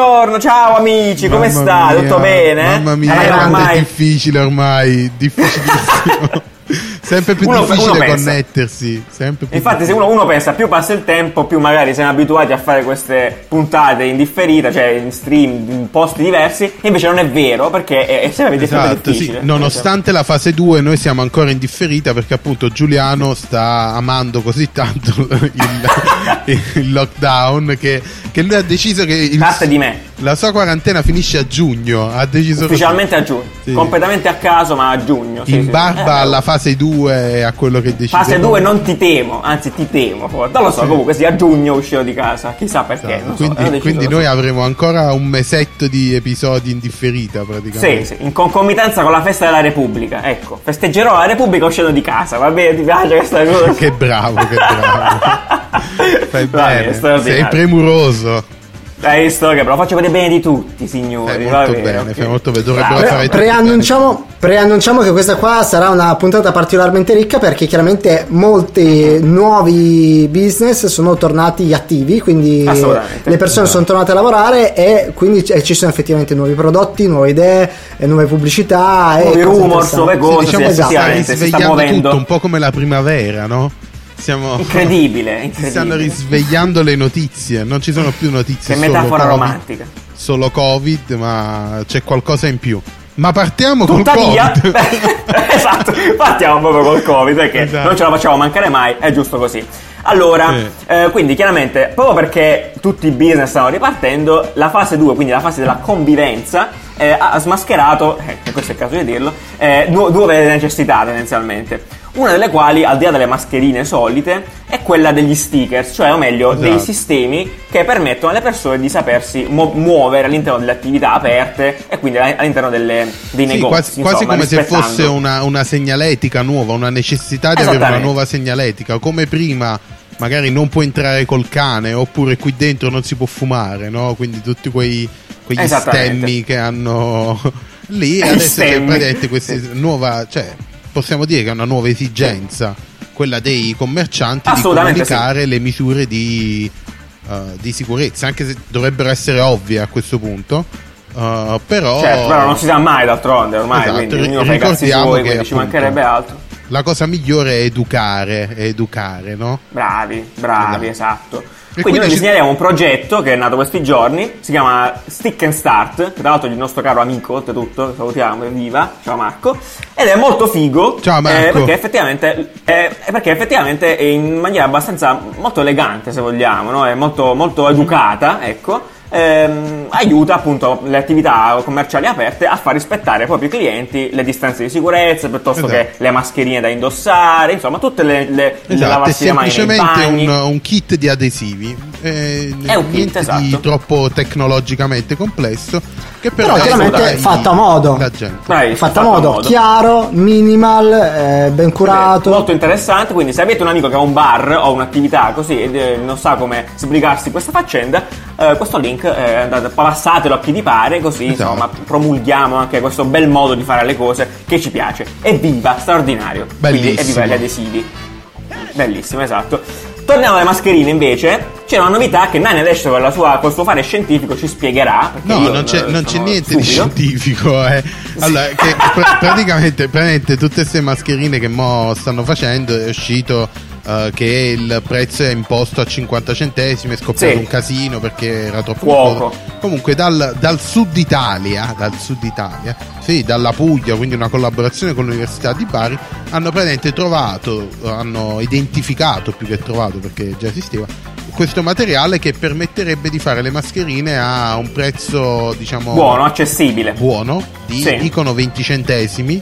Buongiorno! Ciao amici, come Mamma state? mia, Tutto bene? Mamma mia, Eh, quanto ormai- è difficile ormai, difficilissimo. sempre più Uno- difficile uno connettersi, sempre più Infatti, se uno, uno pensa più passa il tempo, più magari siamo abituati a fare queste puntate in differita, cioè in stream, in posti diversi, e invece non è vero perché è, è sempre, sempre Esatto, sì. difficile. Nonostante la fase 2 noi siamo ancora in differita perché appunto Giuliano sta amando così tanto il, il lockdown che, che lui ha deciso che il- Parte di me. La sua quarantena finisce a giugno, ha deciso così. Ufficialmente a giugno, Sì. completamente a caso, ma a giugno. sì, in sì. barba Eh, alla fase 2 e a quello che decide Fase lui. 2 non ti temo, anzi ti temo. Non lo so, comunque sì, a giugno uscirò di casa, chissà perché. Esatto, non so, quindi, deciso quindi così. noi avremo ancora un mesetto di episodi in differita praticamente. Sì, sì, in concomitanza con la festa della Repubblica. Ecco, festeggerò la Repubblica uscendo di casa. Va bene, ti piace questa cosa? che bravo, che bravo. Fai bene, sei premuroso. Hai visto che però faccio per il bene di tutti, signori. Fai va molto bene, bene, ok. fai molto bene. Dovrebbero fare preannunciamo, preannunciamo che questa qua sarà una puntata particolarmente ricca perché chiaramente molti nuovi business sono tornati attivi, quindi le persone sono tornate a lavorare e quindi ci sono effettivamente nuovi prodotti, nuove idee, nuove pubblicità e Nuovi rumors, nuove Sì, cose, diciamo sì, che si sta effettivamente, si sta risvegliando muovendo. tutto, un po' come la primavera, no? Siamo Incredibile, si stanno incredibile. risvegliando le notizie, non ci sono più notizie Che metafora Covid, romantica. Solo Covid, ma c'è qualcosa in più. Ma partiamo col Tuttavia, Covid. esatto, partiamo proprio col Covid perché Esatto. non ce la facciamo mancare mai, è giusto così. Allora, Sì. eh, quindi chiaramente, proprio perché tutti i business stanno ripartendo, la fase 2, quindi la fase della convivenza, eh, ha smascherato, eh, questo è il caso di dirlo, eh, nu- nuove necessità tendenzialmente. Una delle quali, al di là delle mascherine solite, è quella degli stickers, cioè o meglio dei Esatto. sistemi che permettono alle persone di sapersi mu- muovere all'interno delle attività aperte e quindi all'interno delle- dei Sì, negozi. quasi, quasi insomma, come se fosse una, una segnaletica nuova, una necessità di avere una nuova segnaletica. Come prima, magari non puoi entrare col cane, oppure qui dentro non si può fumare, no? Quindi tutti quei, quegli stemmi che hanno lì. Adesso stemmi. praticamente questa nuova, cioè, possiamo dire che è una nuova esigenza, quella dei commercianti di comunicare le misure di, eh, di sicurezza, anche se dovrebbero essere ovvie a questo punto. eh, però, Certo, però non si sa mai d'altronde ormai, Esatto, quindi ognuno fa i cazzi suoi, che, quindi ci mancherebbe altro. la cosa migliore è educare, è educare, no? Bravi, bravi, esatto. E Quindi, quindi noi ci- disegneremo un progetto che è nato questi giorni, si chiama Stick and Start, che tra l'altro è il nostro caro amico, oltretutto, salutiamo, viva, ciao Marco, ed è molto figo, Ciao, Marco. eh, perché, effettivamente, eh, perché effettivamente è in maniera abbastanza, molto elegante se vogliamo, no? è molto, molto educata, ecco, ehm, aiuta appunto le attività commerciali aperte a far rispettare ai propri clienti le distanze di sicurezza, piuttosto Esatto. che le mascherine da indossare, insomma tutte le, le, Esatto, è lavarsi le mani nei semplicemente bagni. un, un kit di adesivi. eh, È un kit, niente di esatto. troppo tecnologicamente complesso. Che però, Però chiaramente fatto a modo. La gente. Bravi, Fatto a modo, chiaro, minimal, eh, ben curato. Molto interessante, quindi se avete un amico che ha un bar o un'attività così e eh, non sa come sbrigarsi questa faccenda, eh, questo link eh, andate, passatelo a chi vi pare, così Esatto. insomma promulghiamo anche questo bel modo di fare le cose che ci piace. Evviva, straordinario. Quindi Bellissimo. evviva gli adesivi. Bellissimo, esatto. Torniamo alle mascherine invece. C'è una novità che Nani adesso con la sua, col suo fare scientifico ci spiegherà. No, non c'è, eh, non c'è niente di stupido. scientifico. Eh. Allora, che pr- praticamente, praticamente tutte queste mascherine che mo stanno facendo è uscito eh, che il prezzo è imposto a 50 centesimi, è scoppiato Sì. un casino perché era troppo costoso. Comunque dal, dal sud Italia, dal sud Italia, sì, dalla Puglia, quindi una collaborazione con l'Università di Bari, hanno praticamente trovato, hanno identificato più che trovato perché già esisteva, questo materiale che permetterebbe di fare le mascherine a un prezzo, diciamo, Buono, accessibile. buono, di, Sì. dicono 20 centesimi.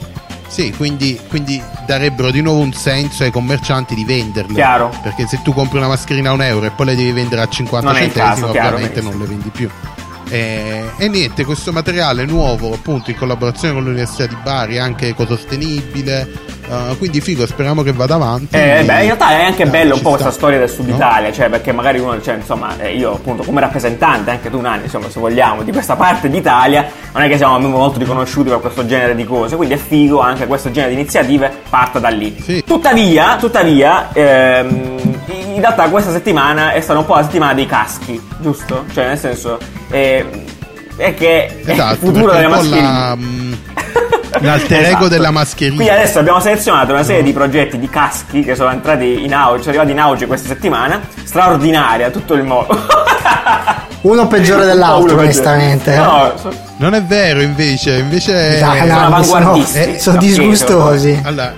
Sì, quindi, quindi darebbero di nuovo un senso ai commercianti di venderle. Chiaro. Perché se tu compri una mascherina a un euro e poi le devi vendere a 50 Non è il centesimi, chiaro, ovviamente non le vendi più. E, e niente, questo materiale nuovo, appunto, in collaborazione con l'Università di Bari, anche ecosostenibile. Eh, quindi figo, speriamo che vada avanti. Eh, beh, in realtà è anche Dai, bello un po' sta. questa storia del sud No? Italia, cioè perché magari uno, cioè, insomma, eh, io appunto come rappresentante, anche tu Nani, insomma, se vogliamo, di questa parte d'Italia, non è che siamo molto riconosciuti per questo genere di cose, quindi è figo anche questo genere di iniziative parta da lì. Sì. Tuttavia, tuttavia, ehm, in realtà questa settimana è stata un po' la settimana dei caschi, giusto? Cioè, nel senso, è, è che è Esatto, il futuro perché delle è mascherine. la, l'alter ego Esatto. della mascherina. Quindi adesso abbiamo selezionato una serie di progetti di caschi che sono entrati in auge, sono arrivati in auge questa settimana, straordinaria, tutto il mondo. Uno peggiore dell'altro, Uno onestamente. No, so- Non è vero, invece, invece Dai, eh, no, sono sono, avanguardisti. eh, sono No, disgustosi. Allora,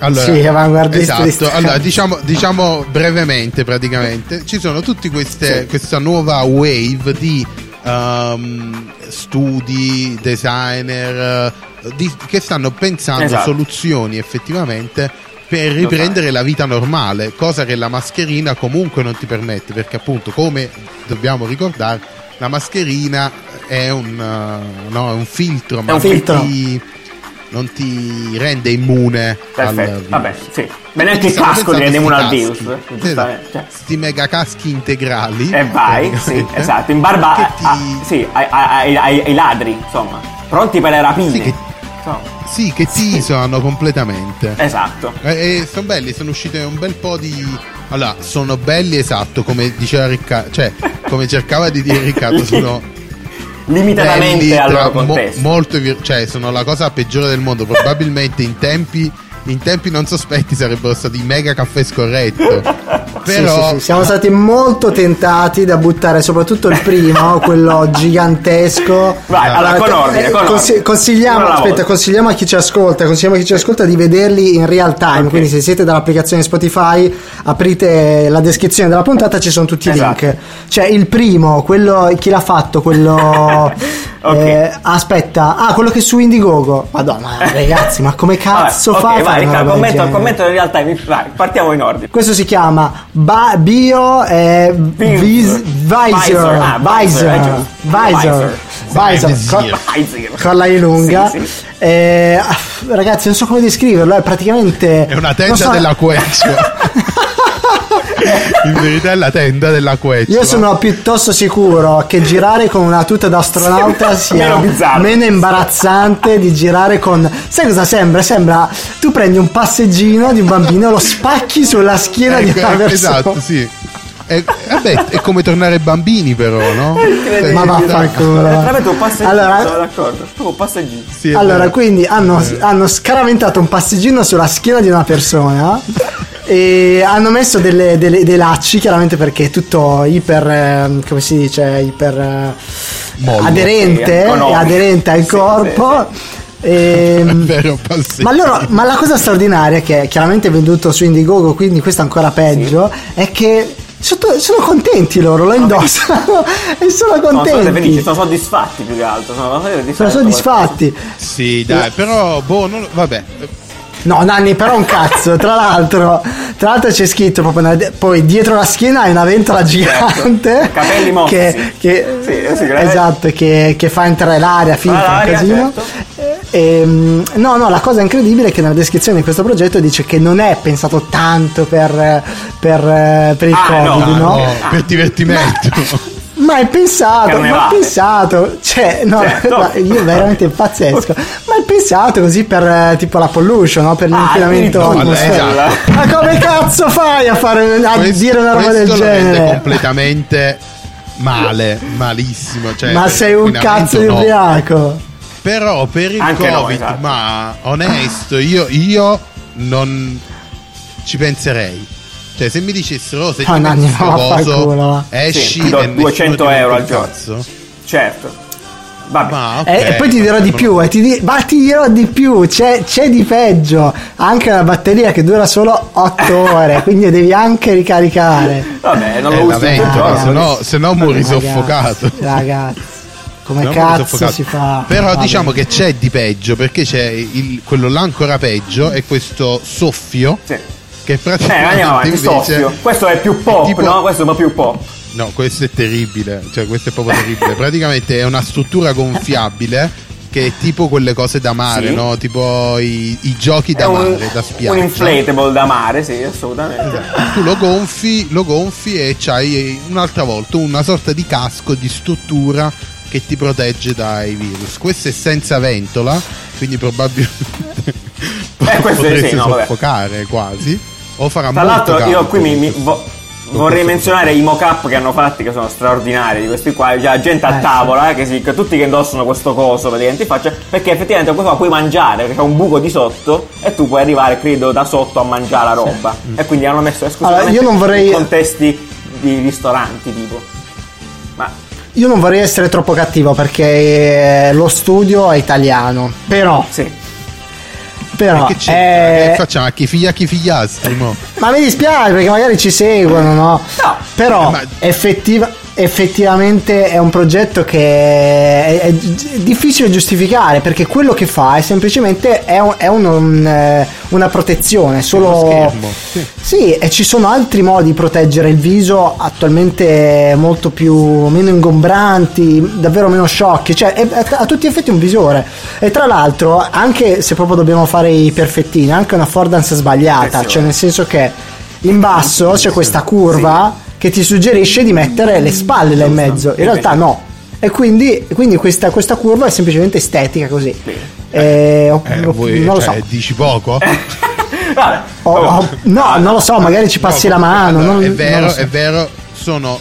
allora, Sì, avanguardisti di esatto. Allora, diciamo, diciamo brevemente, praticamente, ci sono tutti queste, questa nuova wave di ehm, studi, designer, eh, di- che stanno pensando Esatto. soluzioni effettivamente per riprendere la vita normale, cosa che la mascherina comunque non ti permette, perché appunto, come dobbiamo ricordare, la mascherina è un, eh, no, è un filtro, ma un filtro. ti- non ti rende immune Perfetto, vabbè, sì. Beh, neanche il casco ti rende immune al virus. caschi. giustamente, cioè. Sti mega caschi integrali. E vai, sì, esatto, in barba a- ti- a- sì, ai, ai- ai- ladri, insomma, pronti per le rapine. Sì, che- Insomma, Sì, che ti isolano completamente. esatto. E, e sono belli, sono uscite un bel po' di. Allora, sono belli esatto, come diceva Riccardo, cioè, come cercava di dire Riccardo, sono Limitatamente al loro mo- contesto. molto vir- cioè, sono la cosa peggiore del mondo. Probabilmente in tempi, in tempi non sospetti sarebbero stati mega caffè scorretto. Sì, Però sì, sì, siamo stati molto tentati da buttare soprattutto il primo, quello gigantesco. Vai, allora, con ordine, eh, con ordine. consigliamo, aspetta, consigliamo a chi ci ascolta, consigliamo a chi ci ascolta di vederli in real time. Ok. Quindi, se siete dall'applicazione Spotify, aprite la descrizione della puntata, ci sono tutti i Esatto. link. C'è il primo, quello chi l'ha fatto, quello. Ok. eh, aspetta, ah, quello che è su Indiegogo. Madonna, ragazzi, ma come cazzo Vabbè, fa? a ok, fare vai, una Riccardo, commento, commento in realtà. Vai, partiamo in ordine. Questo si chiama ba- Bio eh, vis- Visor. Visor. Ah, Visor, Visor. Visor. Visor. Visor. Con, la I lunga. Sì, sì. Eh, ragazzi, non so come descriverlo. È praticamente. È una tenda so- della Quechua. In verità è la tenda della Quechua. Io sono piuttosto sicuro che girare con una tuta d'astronauta sia Meno meno imbarazzante di girare con. Sai cosa sembra? Sembra tu prendi un passeggino di un bambino, lo spacchi sulla schiena di Ecco, una persona. esatto, sì. È, vabbè, è come tornare bambini, però, no? Cioè, Ma vaffanculo. Veramente un passeggino, Allora- sono d'accordo. Proprio un passeggino. Sì, Allora, vero. quindi hanno, hanno scaraventato un passeggino sulla schiena di una persona e hanno messo delle- delle- dei lacci, chiaramente perché è tutto iper, eh, come si dice, iper eh, Mollo. aderente, Sì, aderente al Sì, corpo. Ehm, È vero, passeggio. ma, loro, ma la cosa straordinaria, che è chiaramente venduto su Indiegogo, quindi questo è ancora peggio, è che sotto- sono contenti loro, lo indossano e sono Sono state felici, contenti. sono soddisfatti più che altro. Sono, soddisfatti. Sono soddisfatti. Sì, dai, però, boh, non, vabbè. No, Nanni, però un cazzo. Tra l'altro, tra l'altro c'è scritto proprio una- poi dietro la schiena hai una ventola gigante. Certo. Capelli mossi. Che, che- Sì, sì, esatto, che, che fa entrare l'aria, filtra un l'aria, casino. certo. Ehm, no, no, la cosa incredibile è che nella descrizione di questo progetto dice che non è pensato tanto per, per, per il Ah, no, Covid, Ah, no? no, per divertimento. Ma è pensato, ma è Carnevale. pensato, cioè, no, Certo. ma io veramente pazzesco, ma è pensato così per eh, tipo la pollution, no? per Ah, l'inquinamento addirittura. atmosferico. Esatto. Ma come cazzo fai a, fare, a Questo- dire una roba del genere? completamente male, malissimo. Cioè, Ma sei un cazzo di no. ubriaco. Però per il Anche no, Covid, esatto. ma onesto, io, io non ci penserei. Cioè, se mi dicessero, "Oh, se sto ma coso, esci Sì, e nessuno 200 ti rompe euro al giorno. cazzo. Certo. Vabbè. Ma Eh, e poi ti dirò di più, e ti di- ma ti dirò di più, c'è, c'è di peggio. Anche la batteria che dura solo 8 ore, quindi devi anche ricaricare. Vabbè, non lo Eh, uso se no, se no muori Ragazzi, soffocato. Ragazzi, come no cazzo si fa? Però Vabbè. diciamo che c'è di peggio perché c'è il- quello là ancora peggio è questo soffio Sì. Che Eh, praticamente andiamo avanti, invece soffio. Questo è più pop, tipo- no? Questo è un po' più pop. No, questo è terribile, cioè questo è proprio terribile. Praticamente è una struttura gonfiabile che è tipo quelle cose da mare, Sì. no? Tipo i, i giochi È da un, mare, da spiaggia. un inflatable da mare, sì, assolutamente. Tu lo gonfi, lo gonfi e c'hai un'altra volta una sorta di casco di struttura che ti protegge dai virus. Questo è senza ventola, quindi probabilmente questo potresti sì, no, vabbè. soffocare quasi. O farà Tra molto l'altro, io caldo. qui mi, mi- vo- vorrei menzionare i mock-up che hanno fatti, che sono straordinari. Di questi qua, già gente a Eh, tavola, eh, che, si- che tutti che indossano questo coso praticamente in faccia, perché effettivamente questo qua puoi mangiare, perché c'è un buco di sotto e tu puoi arrivare, credo, da sotto a mangiare la roba. E quindi hanno messo esclusivamente Allora, io non vorrei- in contesti di ristoranti, tipo. Ma Io non vorrei essere troppo cattivo perché eh, lo studio è italiano. Però, sì. Però che c'è? eh, Che facciamo? Chi figlia chi figliastri, mo? ma mi dispiace perché magari ci seguono, no? No. Però Eh, ma- effettiva- effettivamente è un progetto che è, è difficile giustificare perché quello che fa è semplicemente è, un- è un- un, eh, una protezione, solo schermo, sì. Sì, e ci sono altri modi di proteggere il viso attualmente molto più meno ingombranti, davvero meno sciocchi, cioè è, a tutti gli effetti un visore. E tra l'altro, anche se proprio dobbiamo fare i perfettini, anche una affordance sbagliata, Attenzione. cioè nel senso che in basso c'è questa curva che ti suggerisce di mettere le spalle là in mezzo. In realtà no. E quindi, quindi questa, questa curva è semplicemente estetica così. Eh, ho- Eh, ho- voi, non lo cioè, so. dici poco? Vabbè. Ho- ho- no, non lo so, magari ci passi la mano. Allora, non- è vero, so. è vero, sono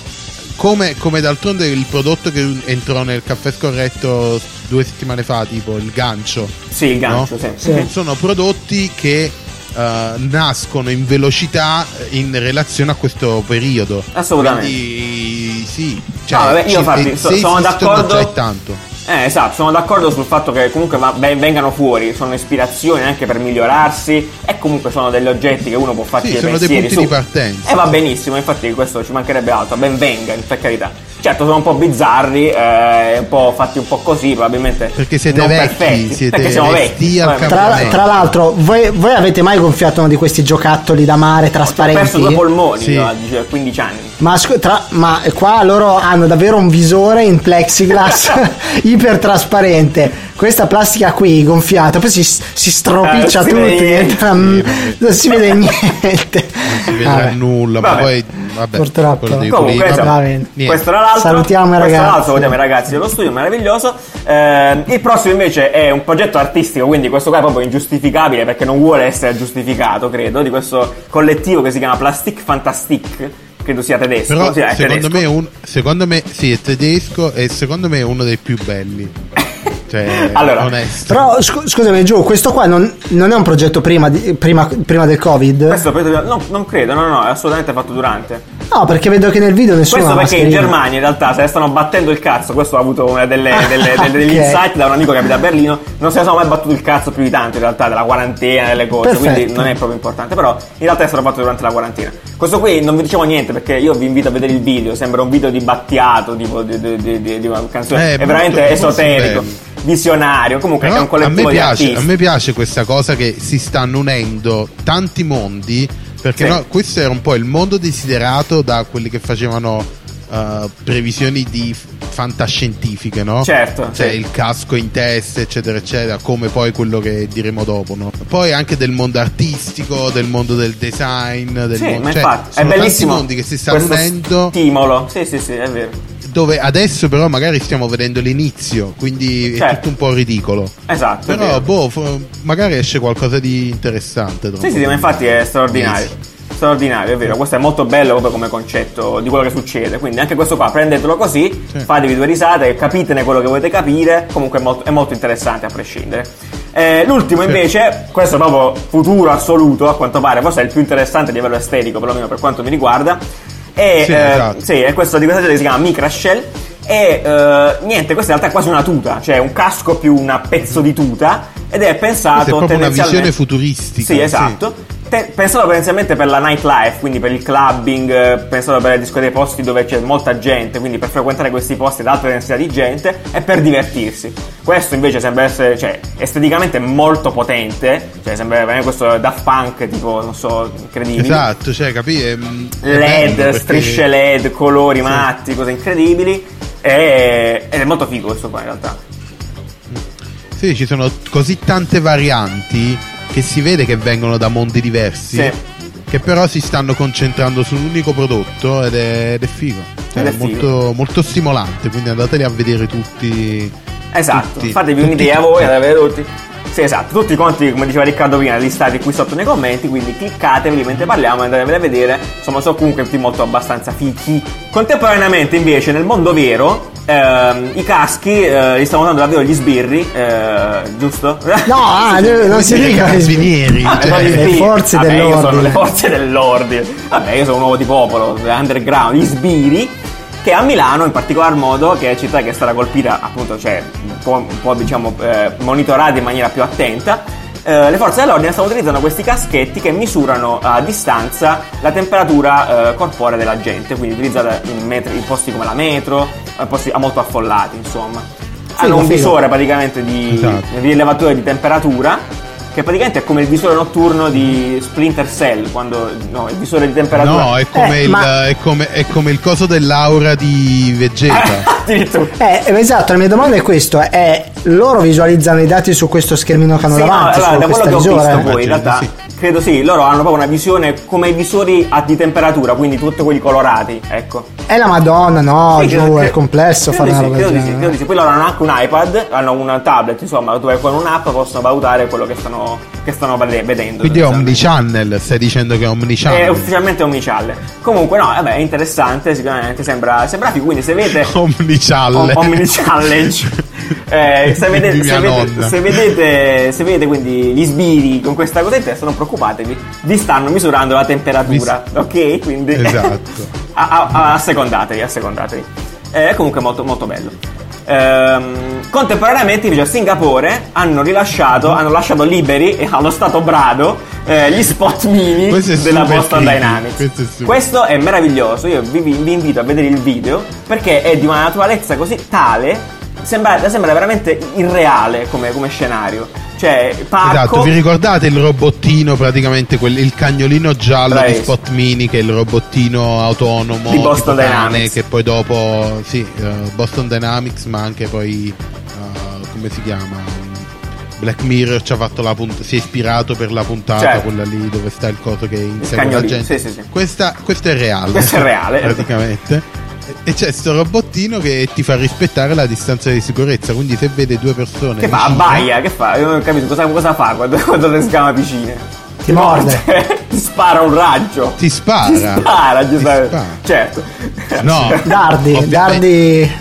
come, come d'altronde il prodotto che entrò nel caffè scorretto due settimane fa, tipo il gancio. Sì, il gancio, no? Sì. Sono prodotti che eh, nascono in velocità in relazione a questo periodo. Assolutamente. Quindi, sì, cioè, No, vabbè, io infatti se so- sono d'accordo. già tanto. Eh, esatto, sono d'accordo sul fatto che comunque va- ven- vengano fuori, sono ispirazioni anche per migliorarsi e comunque sono degli oggetti che uno può farci Sì, dei sono dei pensieri punti su. di partenza. E va benissimo, infatti questo ci mancherebbe altro, ben venga, per carità. Certo, sono un po' bizzarri, eh, un po' fatti un po' così, probabilmente. Perché siete vecchi, perfetti, siete perché siamo vecchi. Tra, tra l'altro, voi, voi avete mai gonfiato uno di questi giocattoli da mare Ho perso trasparenti? due polmoni Sì. io a 15 anni. Ma, tra- ma qua loro hanno davvero un visore in plexiglass iper trasparente. Questa plastica qui gonfiata, poi si, si stropiccia Eh, non si vede tutti. niente. diventa- mm, non si vede niente. Non si vedrà Vabbè. nulla, Vabbè. ma poi vabbè, Purtroppo. Comunque, niente. Questo era l'altro. Salutiamo i ragazzi. salutiamo i ragazzi dello studio, meraviglioso. Eh, il prossimo invece è un progetto artistico, quindi questo qua è proprio ingiustificabile perché non vuole essere giustificato, credo, di questo collettivo che si chiama Plastic Fantastic. Credo sia tedesco. Però è secondo tedesco. me, un, secondo me sì, è tedesco e secondo me è uno dei più belli. Cioè, Allora, onesto. Però scu- scusami Giù, questo qua non, non è un progetto prima, di- prima- prima del Covid? Questo credo- no, non credo, no, no, è assolutamente fatto durante. No, perché vedo che nel video nessuno Questo perché in. Germania in realtà se ne stanno battendo il cazzo. Questo ha avuto una delle, Ah, delle- delle- degli ok. insight da un amico che abita a Berlino. Non se ne sono mai battuto il cazzo più di tanto in realtà della quarantena, delle cose. Perfetto. Quindi non è proprio importante. Però in realtà è stato fatto durante la quarantena. Questo qui non vi diciamo niente perché io vi invito a vedere il video. Sembra un video di Battiato, tipo di, di- di- di- di una canzone. Eh, è veramente molto- molto esoterico, bello. visionario. Comunque è Però un a collettivo me, di piace, artisti. a me piace questa cosa che si stanno unendo tanti mondi perché Sì. no, questo era un po' il mondo desiderato da quelli che facevano eh, previsioni di fantascientifiche, no? Certo, Cioè sì. il casco in testa, eccetera, eccetera, come poi quello che diremo dopo, no? Poi anche del mondo artistico, del mondo del design, del Sì, mondo, ma cioè, infatti è bellissimo. mondi che si questo unendo Stimolo, sì, sì, sì, è vero. Dove adesso però magari stiamo vedendo l'inizio, quindi è Certo. tutto un po' ridicolo. Esatto. è Però, boh, magari esce qualcosa di interessante. Sì, sì, ma infatti è straordinario. Straordinario, è vero. Questo è molto bello proprio come concetto di quello che succede. Quindi anche questo qua, prendetelo così, Sì. fatevi due risate, capitene quello che volete capire. Comunque è molto, è molto interessante a prescindere. Eh, l'ultimo invece, questo è proprio futuro assoluto, a quanto pare, forse è il più interessante a livello estetico, perlomeno per quanto mi riguarda. E, Sì, eh, esatto. sì, è questo di questa serie che si chiama Micrashell. E eh, niente, questa in realtà è quasi una tuta, cioè un casco più un pezzo di tuta. Ed è pensato Questa è proprio una visione futuristica. Sì, esatto. Te- pensato potenzialmente per la nightlife, quindi per il clubbing, eh, pensato per le discoteche, posti dove c'è molta gente, quindi per frequentare questi posti ad alta densità di gente e per divertirsi. Questo invece sembra essere, cioè, esteticamente molto potente, cioè sembra veramente questo Daft Punk, tipo, non so, incredibile. Esatto, cioè, è LED, perché- strisce LED, colori matti, cose incredibili. E, ed è molto figo questo qua in realtà. Sì, ci sono così tante varianti che si vede che vengono da mondi diversi. Sì. Che però si stanno concentrando su un unico prodotto ed è, ed è figo. Cioè, Ed è è molto, molto stimolante. Quindi andateli a vedere tutti. Esatto, tutti, fatevi tutti, un'idea tutti. voi ad avere tutti. Sì, esatto, tutti i conti, come diceva Riccardo prima, listati qui sotto nei commenti, quindi cliccatevi mentre parliamo e andateveli a vedere. Insomma, sono comunque tutti molto abbastanza fichi. Contemporaneamente, invece, nel mondo vero, ehm, i caschi eh, li stanno dando davvero gli sbirri, eh, giusto? No, ah, non si dica che Carabinieri. Ah, cioè, gli le sbirri. forze Vabbè, io sono dell'ordine. le forze dell'ordine. Vabbè, io sono un uomo di popolo, underground, gli sbirri. Che a Milano, in particolar modo, che è città che è stata colpita, appunto, cioè un po', un po', diciamo, eh, monitorata in maniera più attenta. eh, le forze dell'ordine stanno utilizzando questi caschetti che misurano a distanza la temperatura eh, corporea della gente, quindi utilizzata in, metri- in posti come la metro, posti molto affollati, insomma. Hanno un figo. visore praticamente di Esatto. rilevatore di temperatura che praticamente è come il visore notturno di Splinter Cell quando no, il visore di temperatura No, è come, Eh, il, ma- è, come, è come il coso dell'aura di Vegeta. Eh, esatto, la mia domanda è questo: è loro visualizzano i dati su questo schermino che hanno Sì, no, davanti? allora, su da quello questa che ho visore? visto poi in realtà sì. Credo sì loro hanno proprio una visione come i visori a- di temperatura quindi tutti quelli colorati ecco. È la Madonna, no, Sì, giù, è complesso fare una sì, roba credo di sì, credo sì. Poi loro hanno anche un iPad, hanno un tablet, insomma, dove con un'app possono valutare quello che stanno, che stanno vede- vedendo. Quindi è sostanzialmente. omnichannel, stai dicendo che è È omnichannel. ufficialmente omnichannel. Comunque, no, vabbè, è interessante, sicuramente sembra, sembra figo. Quindi, se vedete. Omnichannel. Om- Omni Challenge. Eh, se, vedete, se, vedete, se, vedete, se vedete quindi gli sbiri con questa cosa in testa, non preoccupatevi, vi stanno misurando la temperatura, ok? Quindi Esatto. a- a- a- assecondatevi, assecondatevi. Eh, È comunque molto, molto bello. Ehm, contemporaneamente invece a Singapore hanno rilasciato, hanno lasciato liberi e allo stato brado eh, gli spot mini della Boston creepy, Dynamics. questo è Questo è meraviglioso, io vi- vi invito a vedere il video perché è di una naturalezza così tale, sembra, sembra veramente irreale come, come scenario. Cioè, parco... Esatto, vi ricordate il robottino, praticamente quel- il cagnolino giallo di Bravissimo. Spot Mini, che è il robottino autonomo Di Boston Dynamics. che poi dopo, sì, eh, Boston Dynamics, ma anche poi, eh, come si chiama? Black Mirror ci ha fatto la puntata, si è ispirato per la puntata, Certo. quella lì dove sta il coso che insegue la gente. sì, sì, sì. Questa, questo è reale. Questo è reale. praticamente. E c'è sto robottino che ti fa rispettare la distanza di sicurezza. Quindi, se vede due persone. Che fa? vicine- Abbaia, che fa? Io non ho capito cosa, cosa fa quando, quando le scama vicine. Ti morde. Ti spara un raggio. Ti spara. Ti spara, Ti giustamente. spara. Certo. No, Dardi, ovviamente- dardi.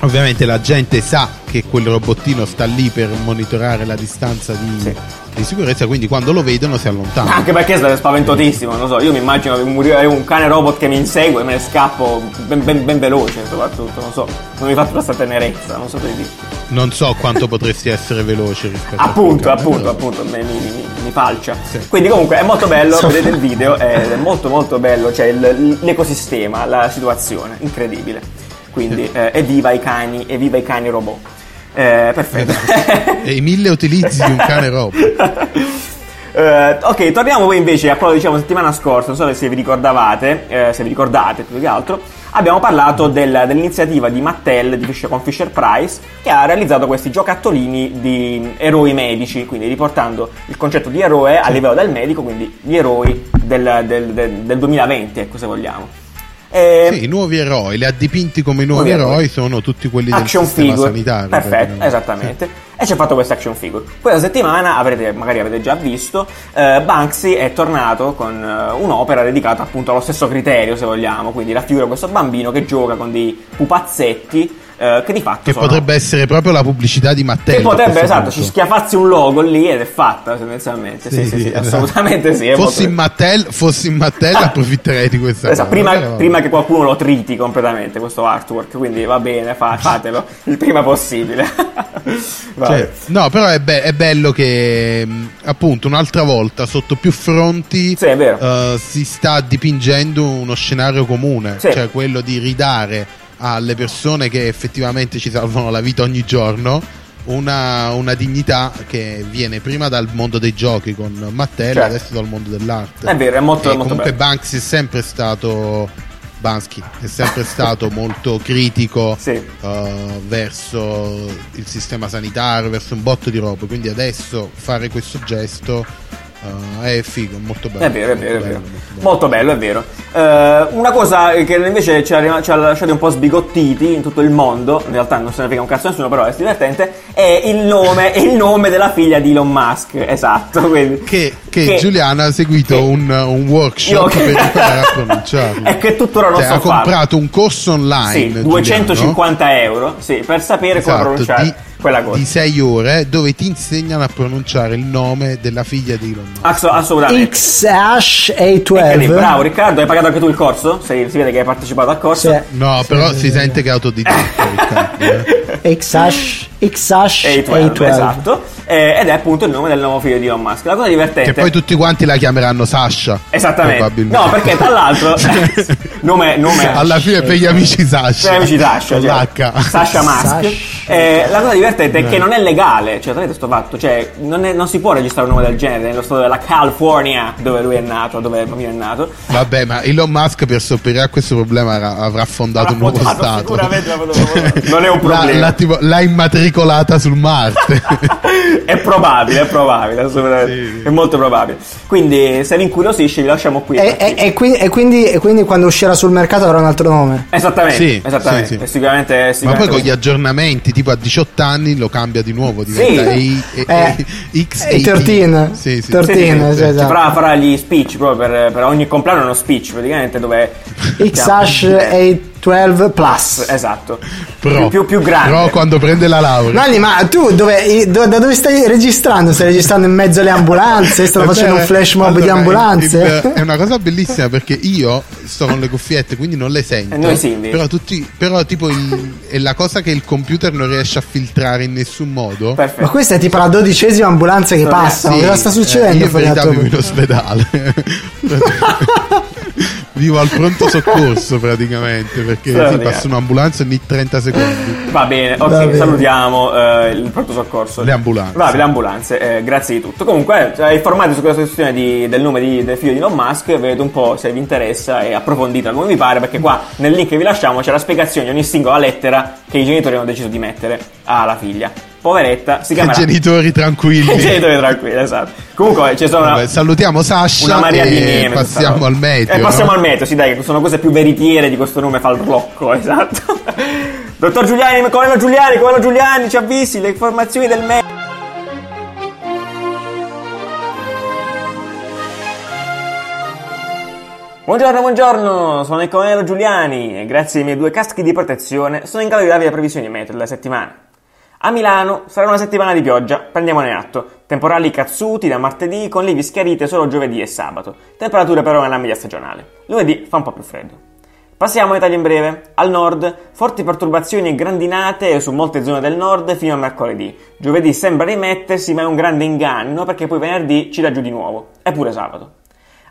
Ovviamente la gente sa che quel robottino sta lì per monitorare la distanza di, Sì. Di sicurezza, quindi quando lo vedono si allontana. Anche perché sarebbe spaventosissimo, non so, io mi immagino un cane robot che mi insegue e me ne scappo ben, ben- ben veloce soprattutto, non so, non mi fa questa tenerezza, non so dirti. Non so quanto potresti essere veloce rispetto Appunto, a appunto, però- appunto, mi, mi, mi- falcia. Sì. Quindi comunque è molto bello, So- vedete il video, è molto molto bello, c'è il- l'ecosistema, la situazione, incredibile. Quindi eh, evviva i cani, evviva i cani robot. Eh, perfetto. E i mille utilizzi di un cane robot. Eh, ok, torniamo poi invece a quello che diciamo settimana scorsa, non so se vi ricordavate, eh, se vi ricordate più che altro, abbiamo parlato del- dell'iniziativa di Mattel di Fisher- con Fisher Price che ha realizzato questi giocattolini di eroi medici, quindi riportando il concetto di eroe a livello del medico, quindi gli eroi del, del- del- del 2020, ecco se vogliamo. Eh, Sì, i nuovi eroi, li ha dipinti come i nuovi Nuovi eroi. eroi, sono tutti quelli del action sistema figure sanitario. perfetto esattamente e ci ha fatto questa action figure questa settimana avrete magari avete già visto eh, Banksy è tornato con eh, un'opera dedicata appunto allo stesso criterio se vogliamo quindi la figura di questo bambino che gioca con dei pupazzetti eh, che di fatto Che sono potrebbe essere proprio la pubblicità di Matteo. che potrebbe esatto ci schiafazzi un logo lì ed è fatta tendenzialmente sì sì, sì, esatto. assolutamente sì Fossi in Mattel, fossi in Mattel approfitterei di questa Esatto, prima, prima che qualcuno lo triti completamente questo artwork, quindi va bene, fa- fatelo il prima possibile. Cioè, no, però è, be- è bello che mh, appunto un'altra volta sotto più fronti Sì, eh, si sta dipingendo uno scenario comune, Sì. cioè quello di ridare alle persone che effettivamente ci salvano la vita ogni giorno una, una dignità che viene prima dal mondo dei giochi con Mattel Certo. adesso dal mondo dell'arte. È vero, è molto, E molto comunque bello. Banksy è sempre stato Bansky è sempre stato molto critico Sì. eh, verso il sistema sanitario, verso un botto di roba. Quindi adesso fare questo gesto Uh, è figo, molto bello. È vero, è vero, è vero. molto bello. Molto bello, è vero. Eh, una cosa che invece ci ha, ci ha lasciati un po' sbigottiti in tutto il mondo, in realtà non se ne frega un cazzo a nessuno, però è divertente, è il nome, è il nome della figlia di Elon Musk, esatto. Quindi, Che, che Giuliana ha seguito che- un, un workshop Io- per imparare a pronunciarlo. è che tuttora non Cioè, so ha farlo. comprato un corso online. Sì, Giuliano, 250 euro, sì, per sapere come esatto, pronunciare di, quella cosa. di 6 ore dove ti insegnano a pronunciare il nome della figlia di Elon Musk. Ass- assolutamente. Incredibile, A12. bravo Riccardo, hai pagato anche tu il corso? Si, si vede che hai partecipato al corso. Sì. No, però si sente che è autodidatta, Riccardo. eh. X-Hash X-Hash A12, A12. esatto. Eh, ed è appunto il nome del nuovo figlio di Elon Musk. La cosa divertente. Che poi tutti quanti la chiameranno Sasha. Esattamente. probabilmente. No, perché tra l'altro nome, nome Alla fine per gli amici Sasha. per gli amici Sasha, Con cioè, l'H. Sasha Musk. Sasha. Eh, la cosa divertente è che non è legale, cioè sapete sto fatto, cioè non, è- non si può registrare un nome del genere nello stato della California dove lui è nato, dove il bambino è nato. Vabbè, ma Elon Musk per sopperire a questo problema avrà, avrà fondato un nuovo stato. Sicuramente non è un problema. l'ha tipo- l'ha immatricolata sul Marte. è probabile, è probabile, assolutamente. Sì, sì. È molto probabile. Quindi se vi incuriosisce vi lasciamo qui. E, e- e qui- e quindi, e quindi quando uscirà sul mercato avrà un altro nome. Esattamente, Sì, esattamente. sì, sì. E Sicuramente, Ma sicuramente poi con gli aggiornamenti, tipo a 18 anni lo cambia di nuovo, diventa eh. sì. Eh. X13. Eh, sì, sì, esatto. Però farà gli speech proprio per, per ogni compleanno uno speech praticamente dove... X-Ash 12 plus. Esatto. Pro. Più, più, più grande. Pro quando prende la laurea. Nanni, ma tu dove, do, da dove stai registrando? Stai registrando in mezzo alle ambulanze? Stai eh, facendo un flash mob allora, di ambulanze? Il, il, è una cosa bellissima perché io sto con le cuffiette, quindi non le sento. E noi sì, però, tutti, però tipo il, è la cosa che il computer non riesce a filtrare in nessun modo. Perfetto. Ma questa è tipo la dodicesima ambulanza che passa. Sì, cosa sta succedendo? Eh, io sta in ospedale vivo al pronto soccorso praticamente perché Sì, sì, passa un'ambulanza ogni 30 secondi. va bene ok Va bene. salutiamo eh, il pronto soccorso Le ambulanze. va le ambulanze eh, grazie di tutto comunque eh, informati su questa questione di- del nome di- del figlio di Elon Musk vedete un po' se vi interessa e approfonditela come vi pare perché qua nel link che vi lasciamo c'è la spiegazione di ogni singola lettera che i genitori hanno deciso di mettere alla figlia poveretta si chiamerà genitori tranquilli. genitori tranquilli esatto comunque ci sono una- Vabbè, salutiamo Sasha Una Maria di e Neve. passiamo al meteo. E passiamo no? al meteo, sì dai, che sono cose più veritiere di questo nome falrocco, esatto. Dottor Giuliani, colonnello Giuliani, colonnello Giuliani, ci avvisi le informazioni del meteo. Buongiorno, buongiorno, sono il colonnello Giuliani e grazie ai miei due caschi di protezione sono in grado di darvi le previsioni meteo della settimana. A Milano sarà una settimana di pioggia, prendiamone atto. Temporali cazzuti da martedì con lievi schiarite solo giovedì e sabato. Temperature però nella media stagionale. Lunedì fa un po' più freddo. Passiamo ai tagli in breve. Al nord, forti perturbazioni e grandinate su molte zone del nord fino a mercoledì. Giovedì sembra rimettersi, ma è un grande inganno perché poi venerdì ci dà giù di nuovo. E pure sabato.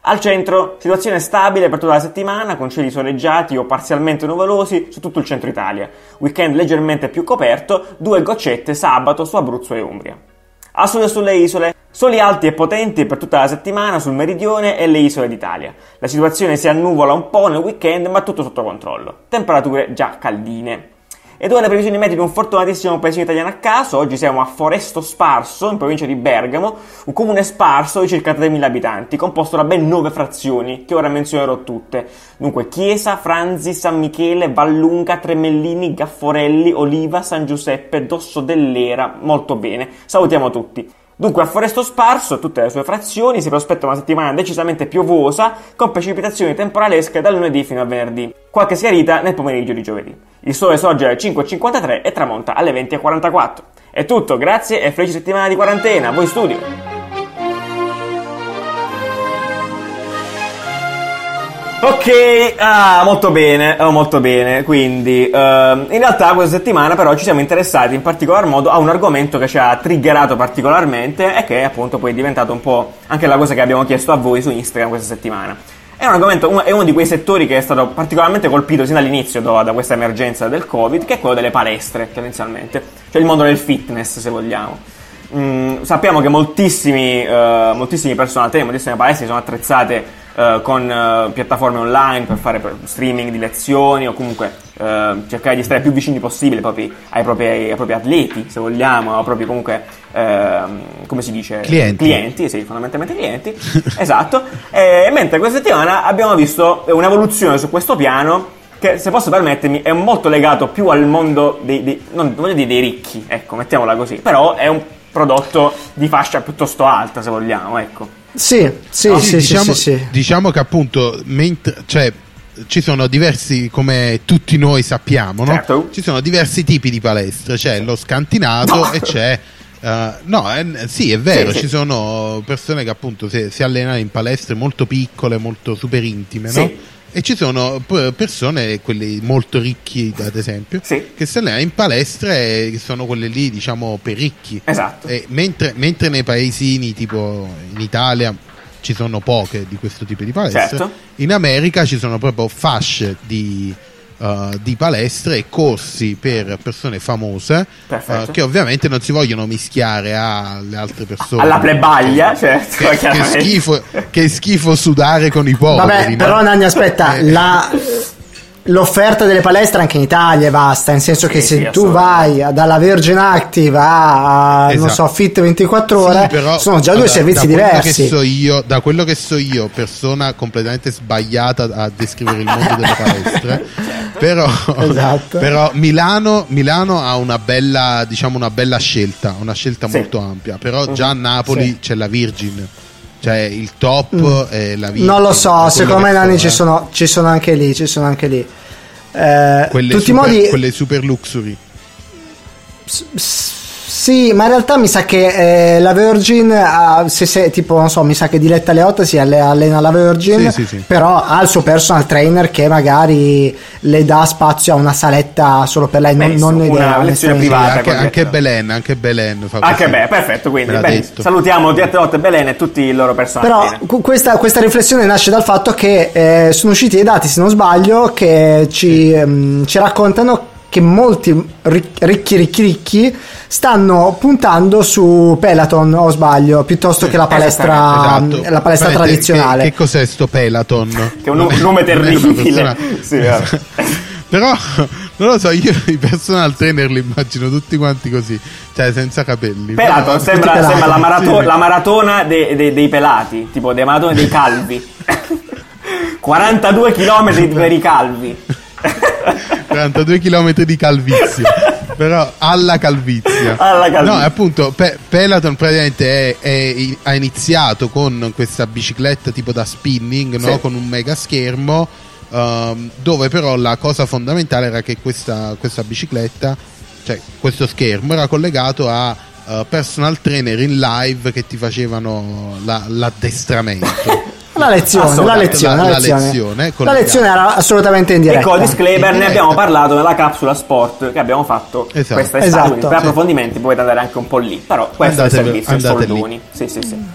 Al centro, situazione stabile per tutta la settimana, con cieli soleggiati o parzialmente nuvolosi su tutto il centro Italia. Weekend leggermente più coperto, due goccette sabato su Abruzzo e Umbria. A sud e sulle isole, soli alti e potenti per tutta la settimana sul meridione e le isole d'Italia. La situazione si annuvola un po' nel weekend, ma tutto sotto controllo. Temperature già caldine. Ed ora le previsioni meteo di un fortunatissimo paesino italiano a caso. Oggi siamo a Foresto Sparso, in provincia di Bergamo, un comune sparso di circa 3.000 abitanti, composto da ben 9 frazioni, che ora menzionerò tutte. Dunque, Chiesa, Franzi, San Michele, Vallunga, Tremellini, Gafforelli, Oliva, San Giuseppe, Dosso dell'Era. Molto bene, salutiamo tutti. Dunque, a Foresto Sparso tutte le sue frazioni si prospetta una settimana decisamente piovosa, con precipitazioni temporalesche dal lunedì fino a venerdì. Qualche schiarita nel pomeriggio di giovedì. Il sole sorge alle 5.53 e tramonta alle 20.44. È tutto, grazie e felice settimana di quarantena. Voi studio! Ok, ah, molto bene, oh, molto bene. Quindi, ehm, in realtà questa settimana però ci siamo interessati in particolar modo a un argomento che ci ha triggerato particolarmente e che appunto poi è diventato un po' anche la cosa che abbiamo chiesto a voi su Instagram questa settimana. È un uno- è uno di quei settori che è stato particolarmente colpito sin dall'inizio do- da questa emergenza del Covid, che è quello delle palestre, tendenzialmente. Cioè il mondo del fitness, se vogliamo. Mm, sappiamo che moltissimi, eh, moltissimi personal trainer, moltissime palestre sono attrezzate eh, con eh, piattaforme online per fare per streaming di lezioni o comunque eh, cercare di stare più vicini possibile proprio ai propri, ai propri atleti, se vogliamo, o proprio comunque, ehm, come si dice? Clienti. Clienti, sì, fondamentalmente clienti. esatto. E, mentre questa settimana abbiamo visto un'evoluzione su questo piano che se posso permettermi è molto legato più al mondo dei, dei non voglio dire dei ricchi, ecco, mettiamola così, però è un prodotto di fascia piuttosto alta, se vogliamo, ecco. Sì, sì, No, sì, sì, diciamo, sì, sì. diciamo che appunto mentre, cioè, ci sono diversi, come tutti noi sappiamo, no? Certo. ci sono diversi tipi di palestre, c'è lo scantinato No. e c'è... eh, no, è- sì, è vero, Sì, sì. ci sono persone che appunto si, si allenano in palestre molto piccole, molto super intime, Sì. no? E ci sono p- persone, quelli molto ricchi ad esempio, Sì. che si allenano in palestre che sono quelle lì, diciamo, per ricchi. Esatto. E mentre, mentre nei paesini, tipo in Italia, ci sono poche di questo tipo di palestre, Certo. in America ci sono proprio fasce di, uh, di palestre e corsi per persone famose uh, che ovviamente non si vogliono mischiare alle altre persone. Alla plebaglia, certo, Che, che schifo, che schifo sudare con i poveri. Vabbè, no? però Nanni, aspetta, Eh. la- l'offerta delle palestre anche in Italia è vasta, nel senso che Sì, se sì, tu vai dalla Virgin Active a, non Esatto. so, Fit 24 ore, Sì, però, sono già due allora, servizi da quello diversi. Che so io, da quello che so io, persona completamente sbagliata a descrivere il mondo delle palestre, però, Esatto. però Milano, Milano ha una bella, diciamo, una bella scelta, una scelta Sì. molto ampia, però già a Napoli Sì. c'è la Virgin. Cioè il top è la Virgin. Non lo so, secondo me so, Nanni eh. ci, sono, ci sono anche lì, ci sono anche lì. Eh, quelle tutti i super, modi, quelle super luxury. S- Sì, ma in realtà mi sa che eh, la Virgin, ha- se, se tipo, non so, mi sa che Diletta Leotta si alle- allena alla Virgin, Sì, sì, sì. però ha il suo personal trainer che magari le dà spazio a una saletta solo per lei, non, Benissimo, non una idea, lezione privata. anche, anche Belen, anche Belen fa Anche beh, perfetto, quindi detto. salutiamo Diette Lotte Belen e tutti i loro personaggi. Però questa, questa riflessione nasce dal fatto che eh, sono usciti dei dati, se non sbaglio, che ci, ehm, ci raccontano che molti ric- ricchi ricchi ricchi stanno puntando su Peloton o sbaglio piuttosto che la palestra, Esatto. la palestra Veramente, tradizionale Che, che cos'è sto Peloton? Che è un nome terribile. persona- Sì, vabbè. Però non lo so, io i personal trainer li immagino tutti quanti così, cioè senza capelli. Pelato, Però- sembra, pelati. sembra la, marato- Sì. la maratona dei, dei- dei pelati, tipo dei maratone dei calvi. 42 km per i calvi. 42 km di calvizia. Però alla calvizia. Alla calvizia. No, appunto, Pe- Peloton praticamente è- è- ha iniziato con questa bicicletta tipo da spinning, no? Sì. con un mega schermo, ehm, dove però la cosa fondamentale era che questa, questa bicicletta, cioè questo schermo, era collegato a eh, personal trainer in live che ti facevano la- l'addestramento. la lezione la lezione La- la, lezione lezione, la lezione era assolutamente in diretta Ecco, disclaimer, In ne abbiamo parlato nella capsula sport che abbiamo fatto Esatto. questa estate, Esatto. quindi per Sì. approfondimenti potete andare anche un po' lì, però questo Andate- è il servizio, il lì. soldoni. Sì, sì, sì.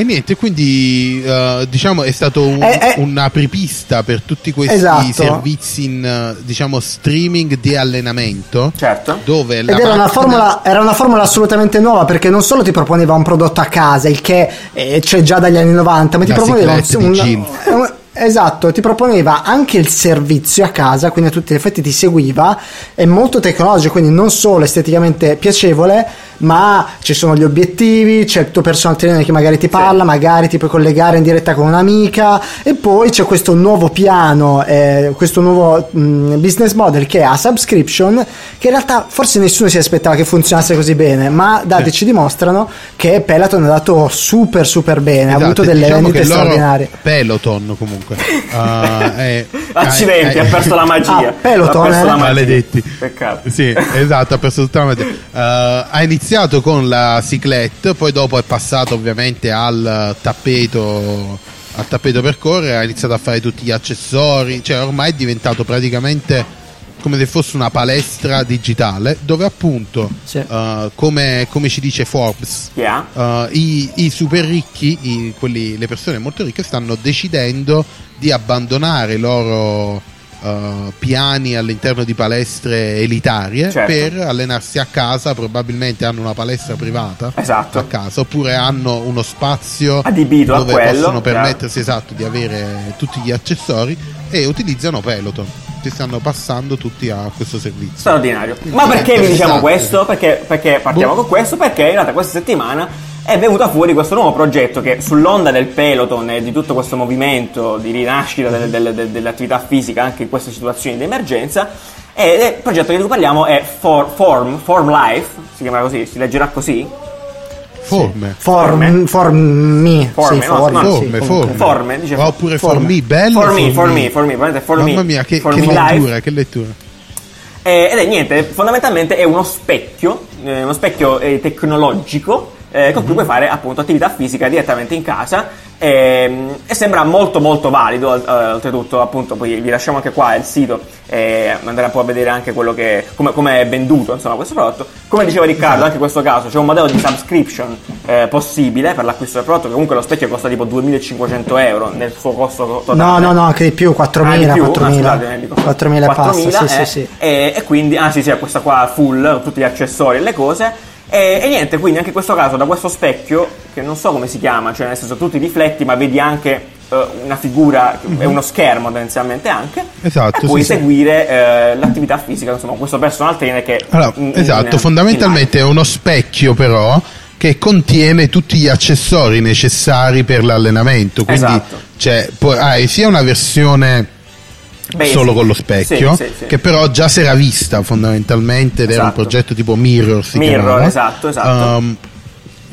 E niente, quindi eh, diciamo è stato un, Eh, eh. un'apripista per tutti questi Esatto. servizi in eh, diciamo streaming di allenamento. Certo. Dove Ed era una, macchina- formula, era una formula assolutamente nuova perché non solo ti proponeva un prodotto a casa, il che eh, c'è già dagli anni 90, ma ti proponeva un, un- Esatto, ti proponeva anche il servizio a casa, quindi a tutti gli effetti ti seguiva, è molto tecnologico, quindi non solo esteticamente piacevole, ma ci sono gli obiettivi, c'è il tuo personal trainer che magari ti parla, magari ti puoi collegare in diretta con un'amica e poi c'è questo nuovo piano, eh, questo nuovo mh, business model che è a subscription, che in realtà forse nessuno si aspettava che funzionasse così bene, ma dati ci dimostrano che Peloton è andato super super bene, ha Esatto, avuto delle diciamo loro- straordinarie. Peloton comunque. eh, è- Accidenti, è- ha perso la magia. Ah, Peloton, Ha perso eh? la magia. Maledetti. Peccato. Sì, esatto, ha perso tutta la magia. Eh, ha iniziato con la ciclette, poi dopo è passato ovviamente al tappeto al tappeto per correre, ha iniziato a fare tutti gli accessori, cioè ormai è diventato praticamente come se fosse una palestra digitale dove appunto Sì. eh, come, come ci dice Forbes ha? Uh, i, i super ricchi, i- quelli- le persone molto ricche, stanno decidendo di abbandonare i loro, uh, piani all'interno di palestre elitarie Certo. per allenarsi a casa, probabilmente hanno una palestra privata Esatto. a casa, oppure hanno uno spazio Adibito a dove quello, possono chiaro. permettersi esatto di avere tutti gli accessori e utilizzano Peloton. Ci stanno passando tutti a questo servizio. Straordinario. Ma perché vi diciamo questo? Perché, perché partiamo Boh. con questo? Perché in realtà questa settimana è venuta fuori questo nuovo progetto che sull'onda del peloton e di tutto questo movimento di rinascita delle, delle- delle- dell'attività fisica anche in queste situazioni di emergenza e il progetto di cui parliamo è For- Form, Form Life, si chiama così, si leggerà così? Forme. Form, formi, Forme, sì, no, formi, no, sì, forme, forme. Forme, Oppure Forme. formi, bello. For me, for me, for me, probabilmente for me. Mamma mia, che, For che me life. lettura, che lettura. Eh, ed è niente, fondamentalmente è uno specchio, eh, uno specchio eh, tecnologico eh, con cui puoi fare appunto attività fisica direttamente in casa ehm, e sembra molto molto valido eh, oltretutto appunto poi vi lasciamo anche qua il sito e andare un po' a vedere anche quello che come, come è venduto insomma questo prodotto come diceva Riccardo anche in questo caso c'è un modello di subscription eh, possibile per l'acquisto del prodotto che comunque lo specchio costa tipo 2500 euro nel suo costo totale No, no, no, anche di più, 4.000, Ah, di più? 4.000. Ah, scusate, eh, dico. 4.000 e passa, sì, sì, eh, sì. E, e quindi, ah sì, sì, questa qua full, tutti gli accessori e le cose. E, e niente, quindi anche in questo caso da questo specchio, che non so come si chiama, cioè nel senso tu ti rifletti ma vedi anche eh, una figura, è uno schermo tendenzialmente anche, Esatto, e puoi sì, sì. seguire eh, l'attività fisica, insomma questo personal trainer che... Allora, in- in- esatto, in fondamentalmente è uno specchio però che contiene tutti gli accessori necessari per l'allenamento. Quindi Esatto. c'è, puoi- hai sia una versione Basic. solo con lo specchio, Sì, sì, sì. che però già si era vista fondamentalmente ed era un Esatto. progetto tipo Mirror. Si Mirror, chiamava. esatto, esatto. Um,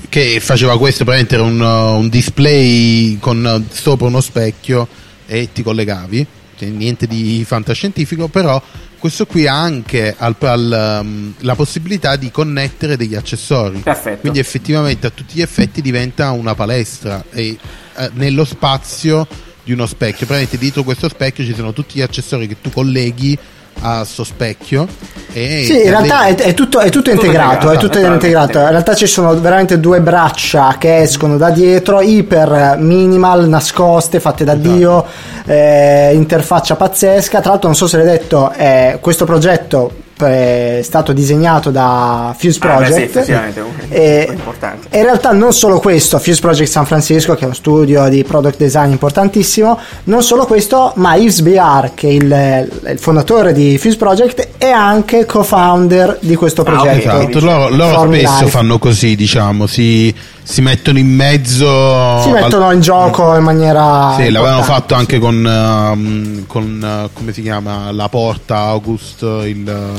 che faceva questo, praticamente era un, uh, un display con uh, sopra uno specchio e ti collegavi, cioè, niente di fantascientifico, però questo qui ha anche al- al, um, la possibilità di connettere degli accessori. Perfetto. Quindi effettivamente a tutti gli effetti diventa una palestra e eh, nello spazio di uno specchio. Praticamente dietro questo specchio ci sono tutti gli accessori che tu colleghi a sto specchio. E Sì, in realtà è, è tutto, è tutto integrato, integrato, è tutto integrato. In realtà ci sono veramente due braccia che escono da dietro, iper minimal, nascoste, fatte da Esatto. Dio, eh, interfaccia pazzesca. Tra l'altro non so se l'hai detto, eh, questo progetto è stato disegnato da Fuse Ah, beh, sì, Project. effettivamente, è e, importante. in realtà non solo questo, Fuse Project San Francisco, che è uno studio di product design importantissimo, non solo questo, ma Yves BR, che è il, il fondatore di Fuse Project, è anche co-founder di questo Ah, progetto. Esatto, loro, loro spesso Life. fanno così, diciamo, si, si mettono in mezzo. Si mettono in gioco in maniera. Sì, l'avevano fatto sì. anche con, ehm, con eh, come si chiama la porta August il,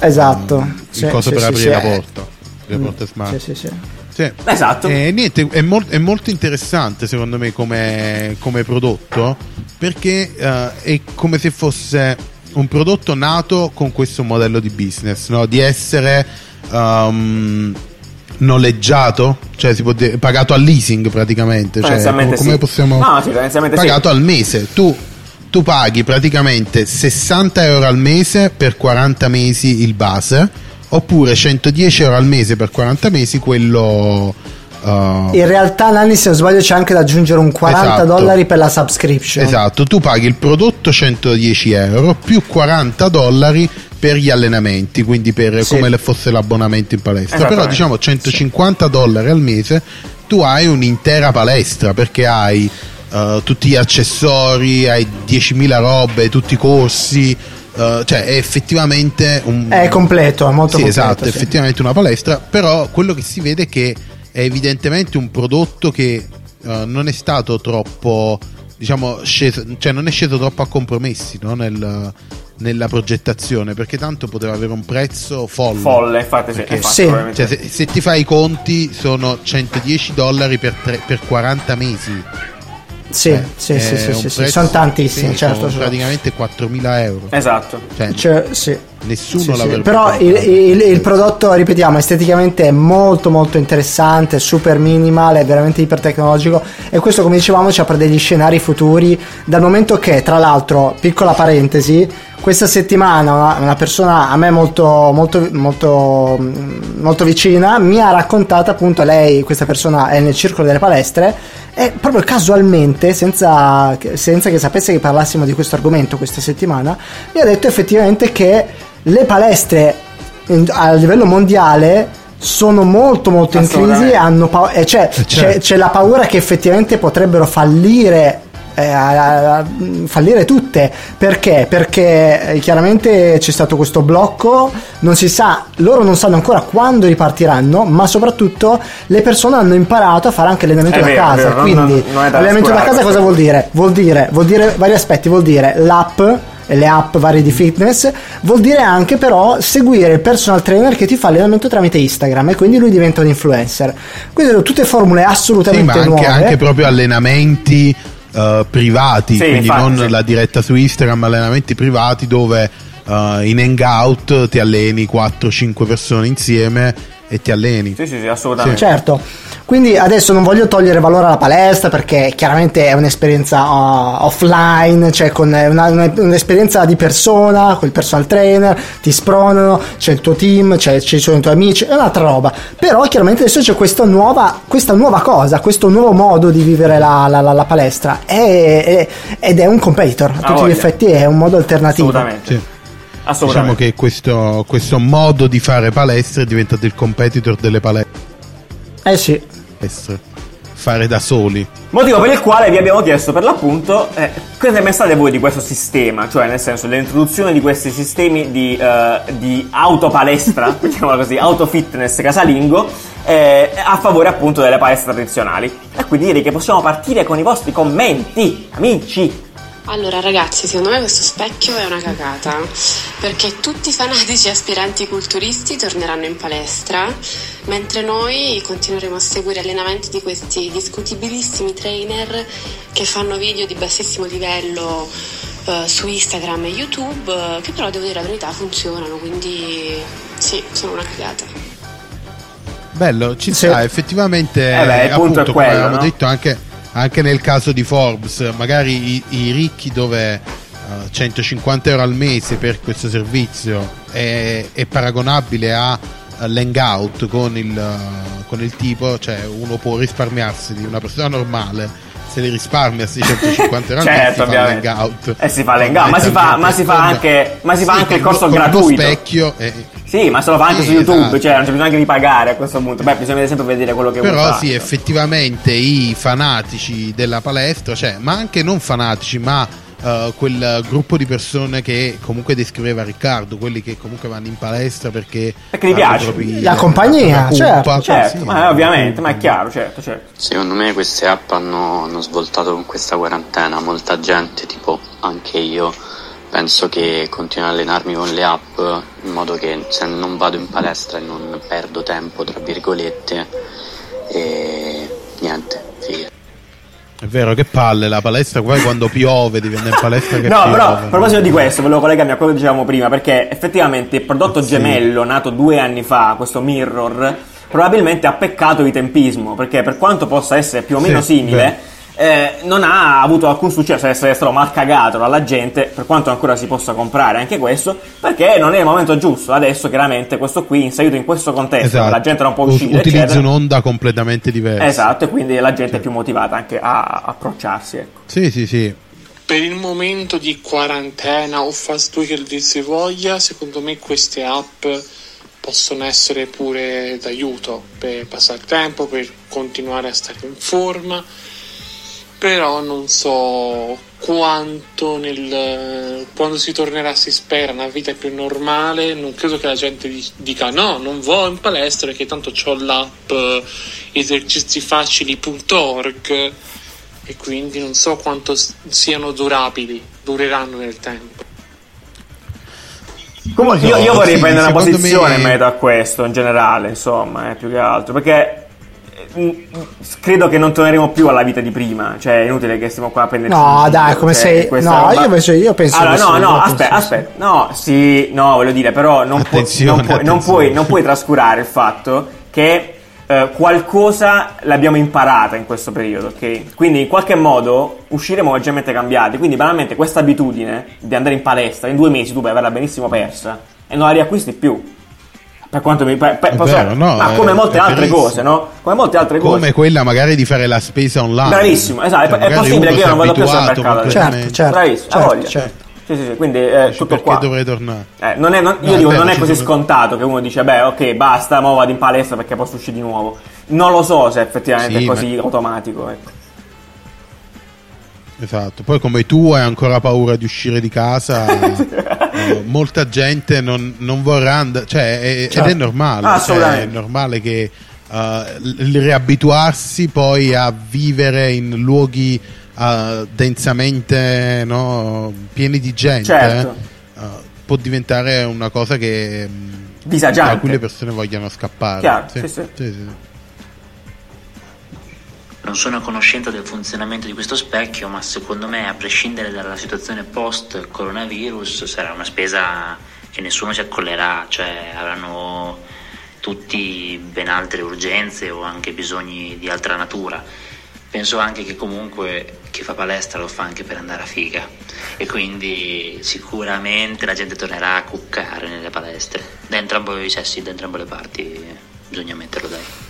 Esatto. il Sì, coso sì, per sì, aprire sì, la eh, porta le porte smart Sì, sì, sì. Esatto. E niente, è, mol- è molto interessante secondo me come, come prodotto perché eh, è come se fosse un prodotto nato con questo modello di business, no? di essere ehm, noleggiato, cioè si può dire, pagato al leasing praticamente, cioè, come sì. possiamo No, sì, tendenzialmente sì. pagato al mese. Tu, tu paghi praticamente 60 euro al mese per 40 mesi il base, oppure 110 euro al mese per 40 mesi quello. uh, In realtà, Nanni, se non sbaglio, c'è anche da aggiungere un 40 Esatto. dollari per la subscription. esatto, tu paghi il prodotto 110 euro più 40 dollari per gli allenamenti, quindi per Sì. come le fosse l'abbonamento in palestra. Però Esattamente. diciamo 150 dollari al mese tu hai un'intera palestra perché hai uh, tutti gli accessori, hai 10.000 robe, tutti i corsi. uh, cioè è effettivamente un È completo, è molto sì, completo. esatto, sì. effettivamente una palestra, però quello che si vede è che è evidentemente un prodotto che eh, non è stato troppo, diciamo, sceso, cioè non è sceso troppo a compromessi no? Nel- nella progettazione, perché tanto poteva avere un prezzo folle. Folle, infatti. Perché- infatti, Sì. Cioè, se, se ti fai i conti sono 110 dollari per, tre- per 40 mesi. Sì, Eh, sì, sì, sì, sì, sono tantissimi, sì, certo. sono certo. praticamente 4.000 euro. Esatto. Cioè, Cioè, sì. Nessuno Sì, sì. l'avrebbe Però il, il- il prodotto, ripetiamo, esteticamente è molto molto interessante, super minimal, è veramente ipertecnologico e questo come dicevamo ci apre degli scenari futuri dal momento che, tra l'altro, piccola parentesi, questa settimana una, una persona a me molto, molto, molto, molto vicina mi ha raccontato appunto lei, questa persona è nel circolo delle palestre e proprio casualmente, senza, senza che sapesse che parlassimo di questo argomento questa settimana, mi ha detto effettivamente che le palestre a livello mondiale sono molto molto in crisi hanno pa- eh, cioè, certo. c'è, c'è, la paura che effettivamente potrebbero fallire eh, a, a fallire tutte perché? Perché eh, chiaramente c'è stato questo blocco, non si sa, loro non sanno ancora quando ripartiranno, ma soprattutto le persone hanno imparato a fare anche allenamento è da vero, casa. Vero, quindi, non, non allenamento da casa cosa vuol dire? Vuol dire, vuol dire vari aspetti, vuol dire l'app le app varie di fitness, vuol dire anche però seguire il personal trainer che ti fa allenamento tramite Instagram e quindi lui diventa un influencer. Quindi sono tutte formule assolutamente sì, ma anche, nuove. anche proprio allenamenti uh, privati, sì, quindi infatti, non sì. la diretta su Instagram, allenamenti privati dove uh, in hangout ti alleni 4-5 persone insieme e ti alleni. Sì, sì, sì, assolutamente. Certo. Quindi adesso non voglio togliere valore alla palestra perché chiaramente è un'esperienza uh, offline, cioè con una, una, un'esperienza di persona, con il personal trainer, ti spronano, c'è il tuo team, c'è, ci sono i tuoi amici, è un'altra roba. Però chiaramente adesso c'è questa nuova, questa nuova cosa, questo nuovo modo di vivere la, la, la, la palestra è, è, ed è un competitor, a tutti gli effetti è un modo alternativo. Assolutamente. Sì. Diciamo che questo, questo modo di fare palestra è diventato il competitor delle palestre. Eh sì fare da soli. Motivo per il quale vi abbiamo chiesto per l'appunto eh, cosa ne pensate voi di questo sistema, cioè nel senso dell'introduzione di questi sistemi di, uh, di autopalestra, mettiamola così, autofitness casalingo, eh, a favore appunto delle palestre tradizionali. E quindi direi che possiamo partire con i vostri commenti, amici. Allora ragazzi, secondo me questo specchio è una cagata, perché tutti i fanatici aspiranti culturisti torneranno in palestra, mentre noi continueremo a seguire allenamenti di questi discutibilissimi trainer che fanno video di bassissimo livello eh, su Instagram e YouTube, che però devo dire la verità funzionano, quindi sì, sono una cagata. Bello, ci sta, sì. effettivamente, eh beh, appunto, come quello, avevamo no? detto anche anche nel caso di Forbes, magari i, i ricchi dove uh, eh, 150 euro al mese per questo servizio è, è paragonabile a l'hangout con il, uh, con il tipo, cioè uno può risparmiarsi di una persona normale se li risparmia 650 euro certo, si fa l'hangout. E si fa l'hangout ma si fa, ma si fa anche, ma si fa anche il corso con gratuito. specchio e... sì ma se lo fa anche sì, su youtube esatto. cioè non c'è bisogno anche di pagare a questo punto. Beh bisogna sempre vedere quello che però vuoi sì effettivamente i fanatici della palestra cioè ma anche non fanatici ma uh, quel gruppo di persone che comunque descriveva Riccardo, quelli che comunque vanno in palestra perché, perché gli piace propri, la compagnia, la certo, certo sì, ma ovviamente, ma è chiaro, certo, certo. Secondo me queste app hanno, hanno svoltato con questa quarantena, molta gente, tipo anche io, penso che continuo a allenarmi con le app in modo che se non vado in palestra e non perdo tempo, tra virgolette, e niente, figa. È vero, che palle la palestra, poi quando piove devi andare in palestra che No, piove, però a proposito di questo, volevo collegarmi a quello che dicevamo prima, perché effettivamente il prodotto sì. gemello nato due anni fa, questo Mirror, probabilmente ha peccato di tempismo, perché per quanto possa essere più o meno sì, simile... Beh eh, non ha avuto alcun successo, essere stato mal cagato dalla gente, per quanto ancora si possa comprare anche questo, perché non è il momento giusto. Adesso chiaramente questo qui, inserito in questo contesto, esatto. la gente non può uscire. Utilizza eccetera. un'onda completamente diversa. Esatto, e quindi la gente sì. è più motivata anche a approcciarsi. Ecco. Sì, sì, sì. Per il momento di quarantena o fast week che dir si voglia, secondo me queste app possono essere pure d'aiuto per passare il tempo, per continuare a stare in forma però non so quanto nel, quando si tornerà si spera una vita più normale non credo che la gente dica no non vado in palestra perché tanto ho l'app esercizifacili.org e quindi non so quanto siano durabili dureranno nel tempo. Comunque, io, io vorrei sì, prendere una posizione me... in merito a questo in generale, insomma, eh, più che altro, perché credo che non torneremo più alla vita di prima. Cioè, è inutile che stiamo qua a prendere. No, dai, come cioè, sei. No, roba... io, invece, io penso. Allora, no, no, aspetta, aspetta. No, sì, no, voglio dire, però non, pu- non, pu- non, puoi, non puoi trascurare il fatto che eh, qualcosa l'abbiamo imparata in questo periodo, ok? Quindi in qualche modo usciremo leggermente cambiati. Quindi banalmente questa abitudine di andare in palestra in due mesi tu puoi averla benissimo persa e non la riacquisti più. Per quanto mi per, per, posso- vero, no, ma è- come molte altre verissimo. cose, no? Come molte altre Come cose. quella magari di fare la spesa online. Bravissimo, esatto, è- Cioè, è possibile che io non vado più al supermercato. completamente. Certo, certo. Bravissimo, certo, voglia. certo. Sì, sì, sì, quindi eh, tutto Perché qua. dovrei tornare? Eh, non è, non- io No, dico, non è così sono- scontato che uno dice, beh, ok, basta, mo vado in palestra perché posso uscire di nuovo. Non lo so se effettivamente Sì, è così ma- automatico. Ecco. Esatto, poi come tu hai ancora paura di uscire di casa, eh, molta gente non, non vorrà andare, cioè, è- Certo. ed è normale, Ah, cioè, è normale che eh, il riabituarsi poi a vivere in luoghi eh, densamente no, pieni di gente Certo. eh, può diventare una cosa che mh, Disagiante. da cui le persone vogliono scappare. Chiaro, sì, sì. sì, sì. Non sono a conoscenza del funzionamento di questo specchio, ma secondo me, a prescindere dalla situazione post-coronavirus, sarà una spesa che nessuno si accollerà, cioè avranno tutti ben altre urgenze o anche bisogni di altra natura. Penso anche che comunque chi fa palestra lo fa anche per andare a figa e quindi sicuramente la gente tornerà a cuccare nelle palestre, da entrambi i sessi, da entrambe le parti, bisogna metterlo dai.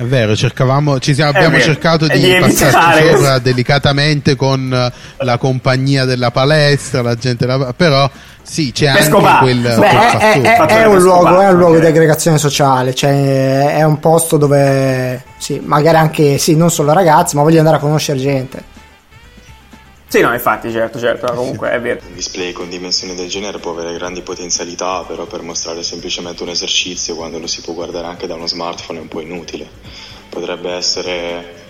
È vero, cercavamo, ci siamo, abbiamo vero. cercato E di, di passarci sopra delicatamente con eh, la compagnia della palestra, la gente, della- però sì, c'è anche Pescopa. quel, Beh, quel è, è- fattore. è- un luogo, è un luogo di aggregazione sociale, cioè è un posto dove sì, magari anche sì, non solo ragazzi, ma voglio andare a conoscere gente. Sì, no, infatti, certo, certo, comunque è vero. Un display con dimensioni del genere può avere grandi potenzialità, però per mostrare semplicemente un esercizio quando lo si può guardare anche da uno smartphone è un po' inutile. Potrebbe essere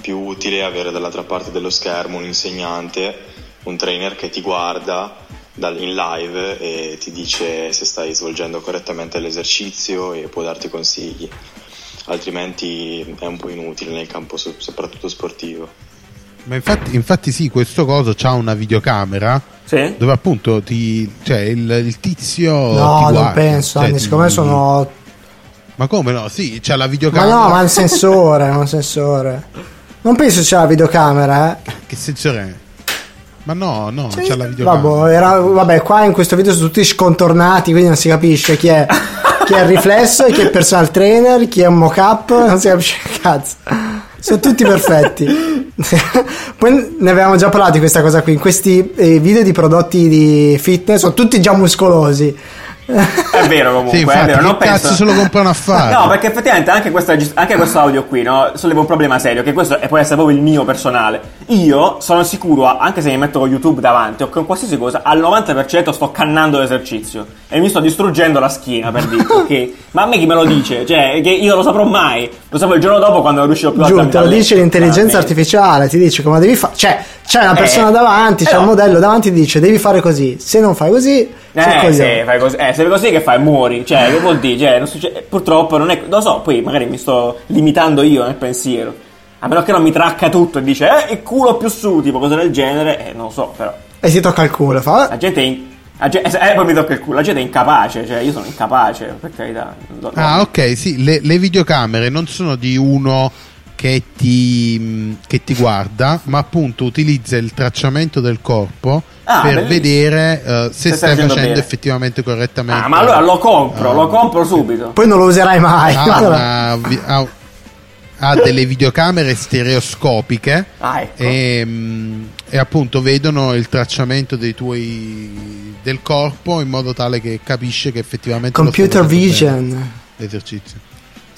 più utile avere dall'altra parte dello schermo un insegnante, un trainer che ti guarda in live e ti dice se stai svolgendo correttamente l'esercizio e può darti consigli. Altrimenti è un po' inutile nel campo so- soprattutto sportivo. Ma infatti, infatti sì, questo coso ha una videocamera Sì? dove appunto ti, cioè il, il tizio No, ti non guarda, penso, cioè Anni, ti- secondo me sono Ma come no? Sì, c'ha la Ma videocamera. no, ma è un sensore, un sensore. Non penso sia la videocamera, eh. Che senso è? Ma no, no, Sì, c'ha la videocamera. Vabbè, era- vabbè, qua in questo video sono tutti scontornati, quindi non si capisce chi è, chi è il riflesso, chi è il personal trainer, chi è un mock-up, non si capisce cazzo. Sono tutti perfetti. Poi ne avevamo già parlato di questa cosa qui. In questi eh, video di prodotti di fitness sono tutti già muscolosi. È vero comunque, Sì, infatti, è vero, che non cazzo penso... se lo comprano a fare? No, perché effettivamente anche, questa, anche questo audio qui, no, solleva un problema serio, che questo è, può essere proprio il mio personale. Io sono sicuro, anche se mi metto con YouTube davanti o con qualsiasi cosa, al 90% sto cannando l'esercizio e mi sto distruggendo la schiena per dire, ok? Ma a me chi me lo dice? Cioè, che io lo saprò mai. Lo saprò il giorno dopo quando non riuscirò più a Giù, te lo dice l'intelligenza Veramente. artificiale, ti dice come devi fare. Cioè, c'è una Eh, persona davanti, c'è eh un no. modello davanti, ti dice devi fare così. Se non fai così, Eh, se fai così, eh, se fai così che fai? Muori. Cioè, che vuol dire? Cioè, non succede- purtroppo non è. Lo so, poi magari mi sto limitando io nel pensiero. A meno che non mi tracca tutto e dice, eh, il culo più su, tipo cose del genere, eh, non lo so, però. E ti tocca il culo. Fa, La gente è. In... la ge- eh, poi mi tocca il culo. La gente è incapace, cioè, io sono incapace, per carità. Ah, no. ok, sì, le, le videocamere non sono di uno che ti, che ti guarda, ma appunto utilizza il tracciamento del corpo Ah, per bellissimo. vedere eh, se, Se stai stai facendo facendo bene. effettivamente correttamente. Ah, ma allora lo compro, Ah. lo compro subito. Poi non lo userai mai. ha, una vi- ha- ha delle videocamere stereoscopiche Ah, ecco. e, mh, e appunto vedono il tracciamento dei tuoi del corpo in modo tale che capisce che effettivamente Computer vision. bene, l'esercizio.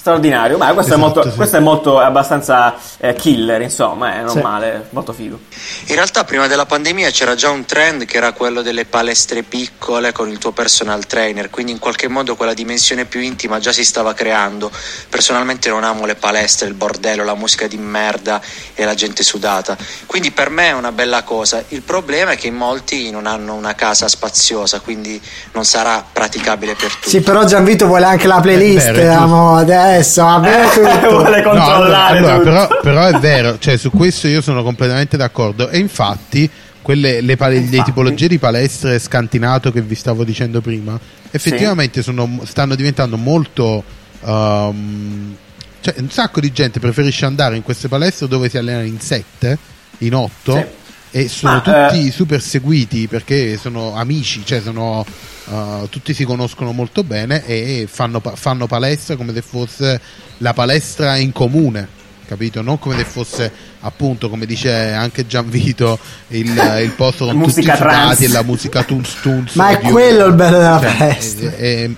Straordinario, ma questo, è, Esatto, molto, sì. questo è molto, è abbastanza eh, killer, insomma, è Sì. normale, molto figo. In realtà prima della pandemia c'era già un trend che era quello delle palestre piccole con il tuo personal trainer, quindi in qualche modo quella dimensione più intima già si stava creando. Personalmente non amo le palestre, il bordello, la musica di merda e la gente sudata, quindi per me è una bella cosa. Il problema è che in molti non hanno una casa spaziosa, quindi non sarà praticabile per tutti. Sì, però Gianvito vuole anche la playlist. È vero, è giusto. amo, adesso, vabbè, eh, vuole controllare. No, allora, allora, però, però, è vero, cioè, su questo io sono completamente d'accordo. E infatti, quelle, le, pal- le tipologie di palestre scantinato che vi stavo dicendo prima, effettivamente sì. sono, stanno diventando molto. Um, cioè, un sacco di gente preferisce andare in queste palestre dove si allenano in 7, in 8 e sono Ma, tutti eh, super seguiti perché sono amici, cioè sono, uh, tutti si conoscono molto bene e fanno, fanno palestra come se fosse la palestra in comune, capito? Non come se fosse appunto, come dice anche Gianvito, il, il posto con tutti i sudati e la musica tunz tunz. Ma è quello il bello della cioè, palestra. è- è-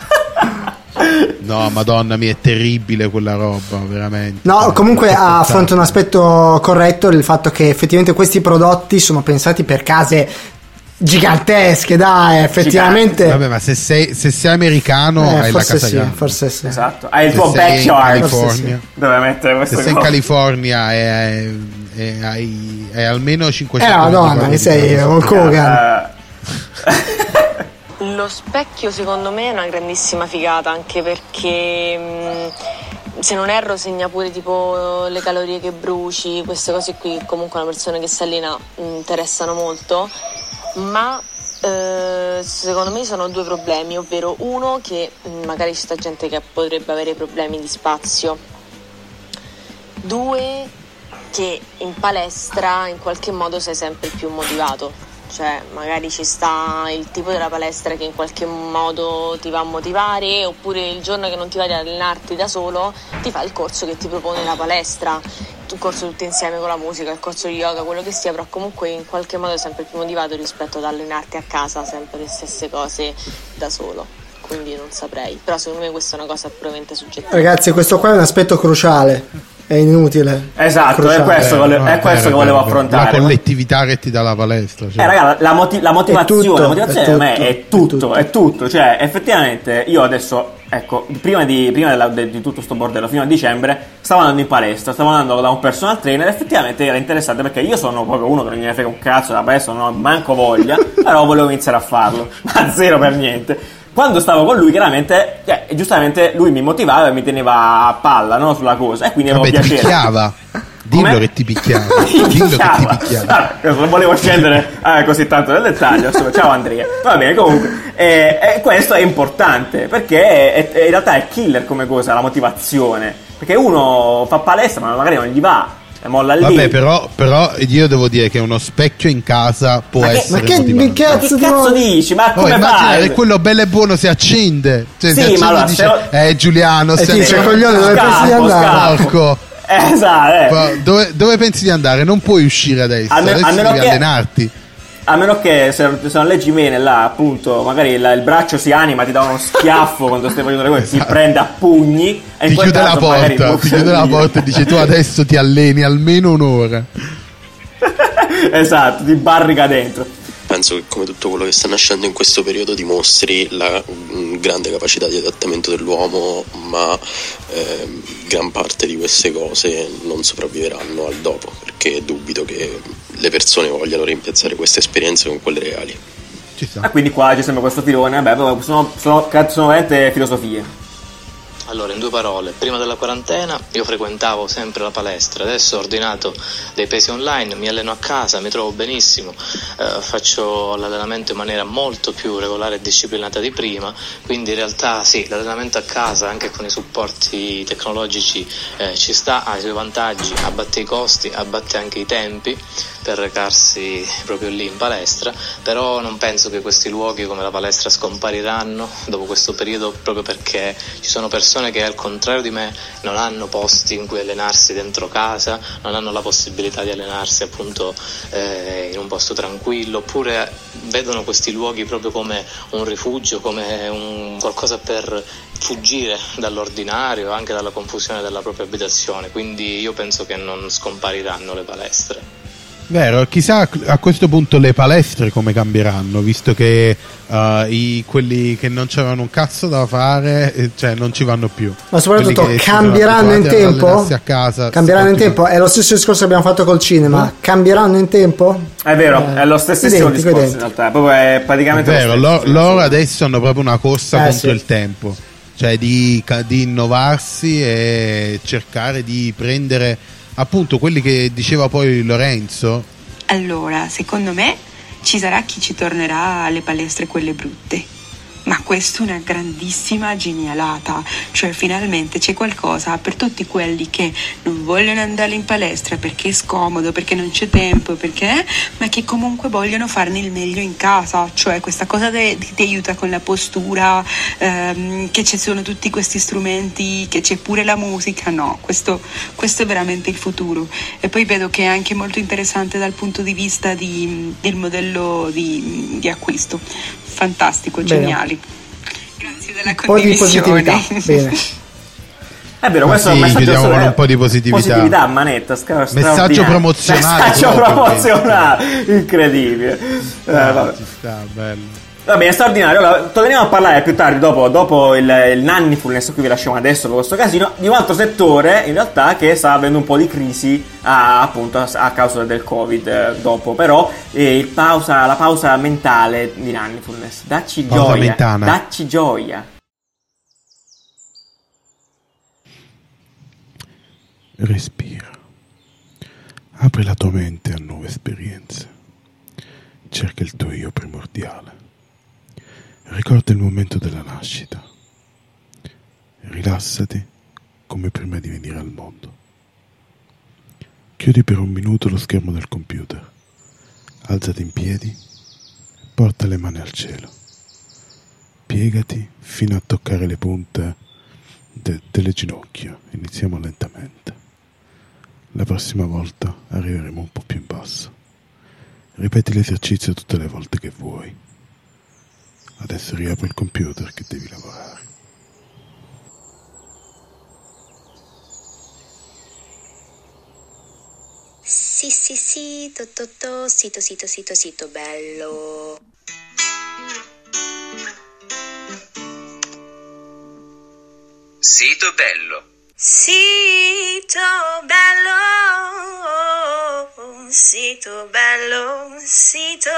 No, madonna mia, è terribile quella roba, veramente. No, comunque affronta un aspetto corretto il fatto che effettivamente questi prodotti sono pensati per case gigantesche, dai, effettivamente. Vabbè, ma se sei, se sei americano Eh, hai la casa sì, grande. forse sì. Esatto. Hai il Se tuo backyard California, dove mettere questo se sei in. California e, hai, hai almeno 500 Eh, madonna, metri che sei Hogan. Eh, Lo specchio secondo me è una grandissima figata anche perché se non erro segna pure tipo le calorie che bruci, queste cose qui che comunque una persona che si allena interessano molto, ma eh, secondo me sono due problemi, ovvero uno che magari sta gente che potrebbe avere problemi di spazio, due che in palestra in qualche modo sei sempre più motivato. Cioè, magari ci sta il tipo della palestra che in qualche modo ti va a motivare, oppure il giorno che non ti vai ad allenarti da solo, ti fa il corso che ti propone la palestra, il corso tutto insieme con la musica, il corso di yoga, quello che sia, però comunque in qualche modo è sempre più motivato rispetto ad allenarti a casa sempre le stesse cose da solo. Quindi non saprei. Però secondo me questa è una cosa puramente soggettiva. Ragazzi, questo qua è un aspetto cruciale. È inutile. Esatto, è questo, che vole- No, è questo che volevo vero, vero. affrontare. La collettività che ti dà la palestra. cioè. Eh, raga, la, moti- la motivazione, È tutto, la motivazione è per me tutto, è è tutto, tutto. è tutto. Cioè, effettivamente, io adesso, ecco, prima di, prima della- de- di tutto sto bordello, fino a dicembre, stavo andando in palestra, stavo andando da un personal trainer, effettivamente era interessante perché io sono proprio uno che non gliene frega un cazzo della palestra, non ho manco voglia, però volevo iniziare a farlo, ma zero per niente. Quando stavo con lui, chiaramente, eh, giustamente lui mi motivava e mi teneva a palla, no, sulla cosa, e quindi avevo Vabbè, ti piacere. picchiava. Dillo Come? che ti picchiava. Dillo che ti picchiava. Ah, non volevo scendere eh, così tanto nel dettaglio. ciao Andrea. Va bene, comunque. eh, eh, questo è importante perché è- è- in realtà è killer come cosa la motivazione. Perché uno fa palestra, ma magari non gli va. E molla lì. Vabbè, però, però io devo dire che uno specchio in casa può Ma che- essere ma che- motivante. che Ma che cazzo dici? Ma Oh, come immagina fai? che quello bello e buono si accende. Cioè, Sì, si accende ma allora, dice, se- eh Giuliano, E ti stai- dice, coglione, dove pensi di andare? Porco. Eh, esatto, eh. Ma dove, dove pensi di andare? Non puoi uscire adesso, me- adesso a meno devi che- allenarti. A meno che se, se non leggi bene là, appunto, magari la- il braccio si anima, ti dà uno schiaffo quando stai facendo le cose, ti prende a pugni e Ti chiude la porta, ti chiude la porta e dice tu adesso ti alleni almeno un'ora. esatto, ti barrica dentro. Penso che come tutto quello che sta nascendo in questo periodo dimostri la grande capacità di adattamento dell'uomo, ma ehm, gran parte di queste cose non sopravviveranno al dopo, perché dubito che le persone vogliano rimpiazzare queste esperienze con quelle reali. Ci sta. Ah, quindi qua c'è sempre questo filone, però sono, sono, sono veramente filosofie. Allora, in due parole, prima della quarantena io frequentavo sempre la palestra, adesso ho ordinato dei pesi online, mi alleno a casa, mi trovo benissimo, eh, faccio l'allenamento in maniera molto più regolare e disciplinata di prima, quindi in realtà sì, l'allenamento a casa anche con i supporti tecnologici eh, ci sta, ha i suoi vantaggi, abbatte i costi, abbatte anche i tempi per recarsi proprio lì in palestra, però non penso che questi luoghi come la palestra scompariranno dopo questo periodo proprio perché ci sono persone che al contrario di me non hanno posti in cui allenarsi dentro casa, non hanno la possibilità di allenarsi appunto eh, in un posto tranquillo, oppure vedono questi luoghi proprio come un rifugio, come un qualcosa per fuggire dall'ordinario, anche dalla confusione della propria abitazione, quindi io penso che non scompariranno le palestre. Vero, chissà a questo punto le palestre come cambieranno, visto che eh, i- quelli che non c'erano un cazzo da fare, eh, cioè non ci vanno più. Ma soprattutto cambieranno in tempo? A casa, Cambieranno in tempo? È lo stesso discorso che abbiamo fatto col cinema. Cambieranno in tempo? È vero, Eh, è lo stessissimo identico, discorso identico. in realtà, è proprio è È praticamente lo vero, stesso. lo- loro adesso hanno proprio una corsa Eh, contro sì. il tempo, cioè di, di innovarsi e cercare di prendere appunto quelli che diceva poi Lorenzo. Allora, secondo me ci sarà chi ci tornerà alle palestre quelle brutte, ma questa è una grandissima genialata, cioè finalmente c'è qualcosa per tutti quelli che non vogliono andare in palestra perché è scomodo, perché non c'è tempo, perché, ma che comunque vogliono farne il meglio in casa, cioè questa cosa ti aiuta con la postura, ehm, che ci sono tutti questi strumenti, che c'è pure la musica, no, questo, questo è veramente il futuro. E poi vedo che è anche molto interessante dal punto di vista di, del modello di, di acquisto, fantastico, Bene. geniali. Grazie della Un po' di positività. Bene. È vero, Ma questo è un sì, messaggio stra- un po' di positività. Positività a manetta, stra- Messaggio promozionale Messaggio promozionale, incredibile. Eh, Ah, vabbè. ci sta, bello. Va bene, straordinario. Allora, torneremo a parlare più tardi, dopo, dopo il, il Nannifulness, qui vi lasciamo adesso per questo casino, di un altro settore in realtà che sta avendo un po' di crisi a, appunto a, a causa del Covid eh, dopo, però eh, pausa, la pausa mentale di Nannifulness. Dacci Pausa gioia. mentana. Dacci gioia. Respira. Apri la tua mente a nuove esperienze. Cerca il tuo io primordiale. Ricorda il momento della nascita. Rilassati come prima di venire al mondo. Chiudi per un minuto lo schermo del computer. Alzati in piedi. Porta le mani al cielo. Piegati fino a toccare le punte de- delle ginocchia. Iniziamo lentamente. La prossima volta arriveremo un po' più in basso. Ripeti l'esercizio tutte le volte che vuoi. Adesso riapri il computer che devi lavorare. Sì, sì, sì, to, to, to, sito, sito, sito, sito, bello. Sito bello. Sito bello, sito bello, sito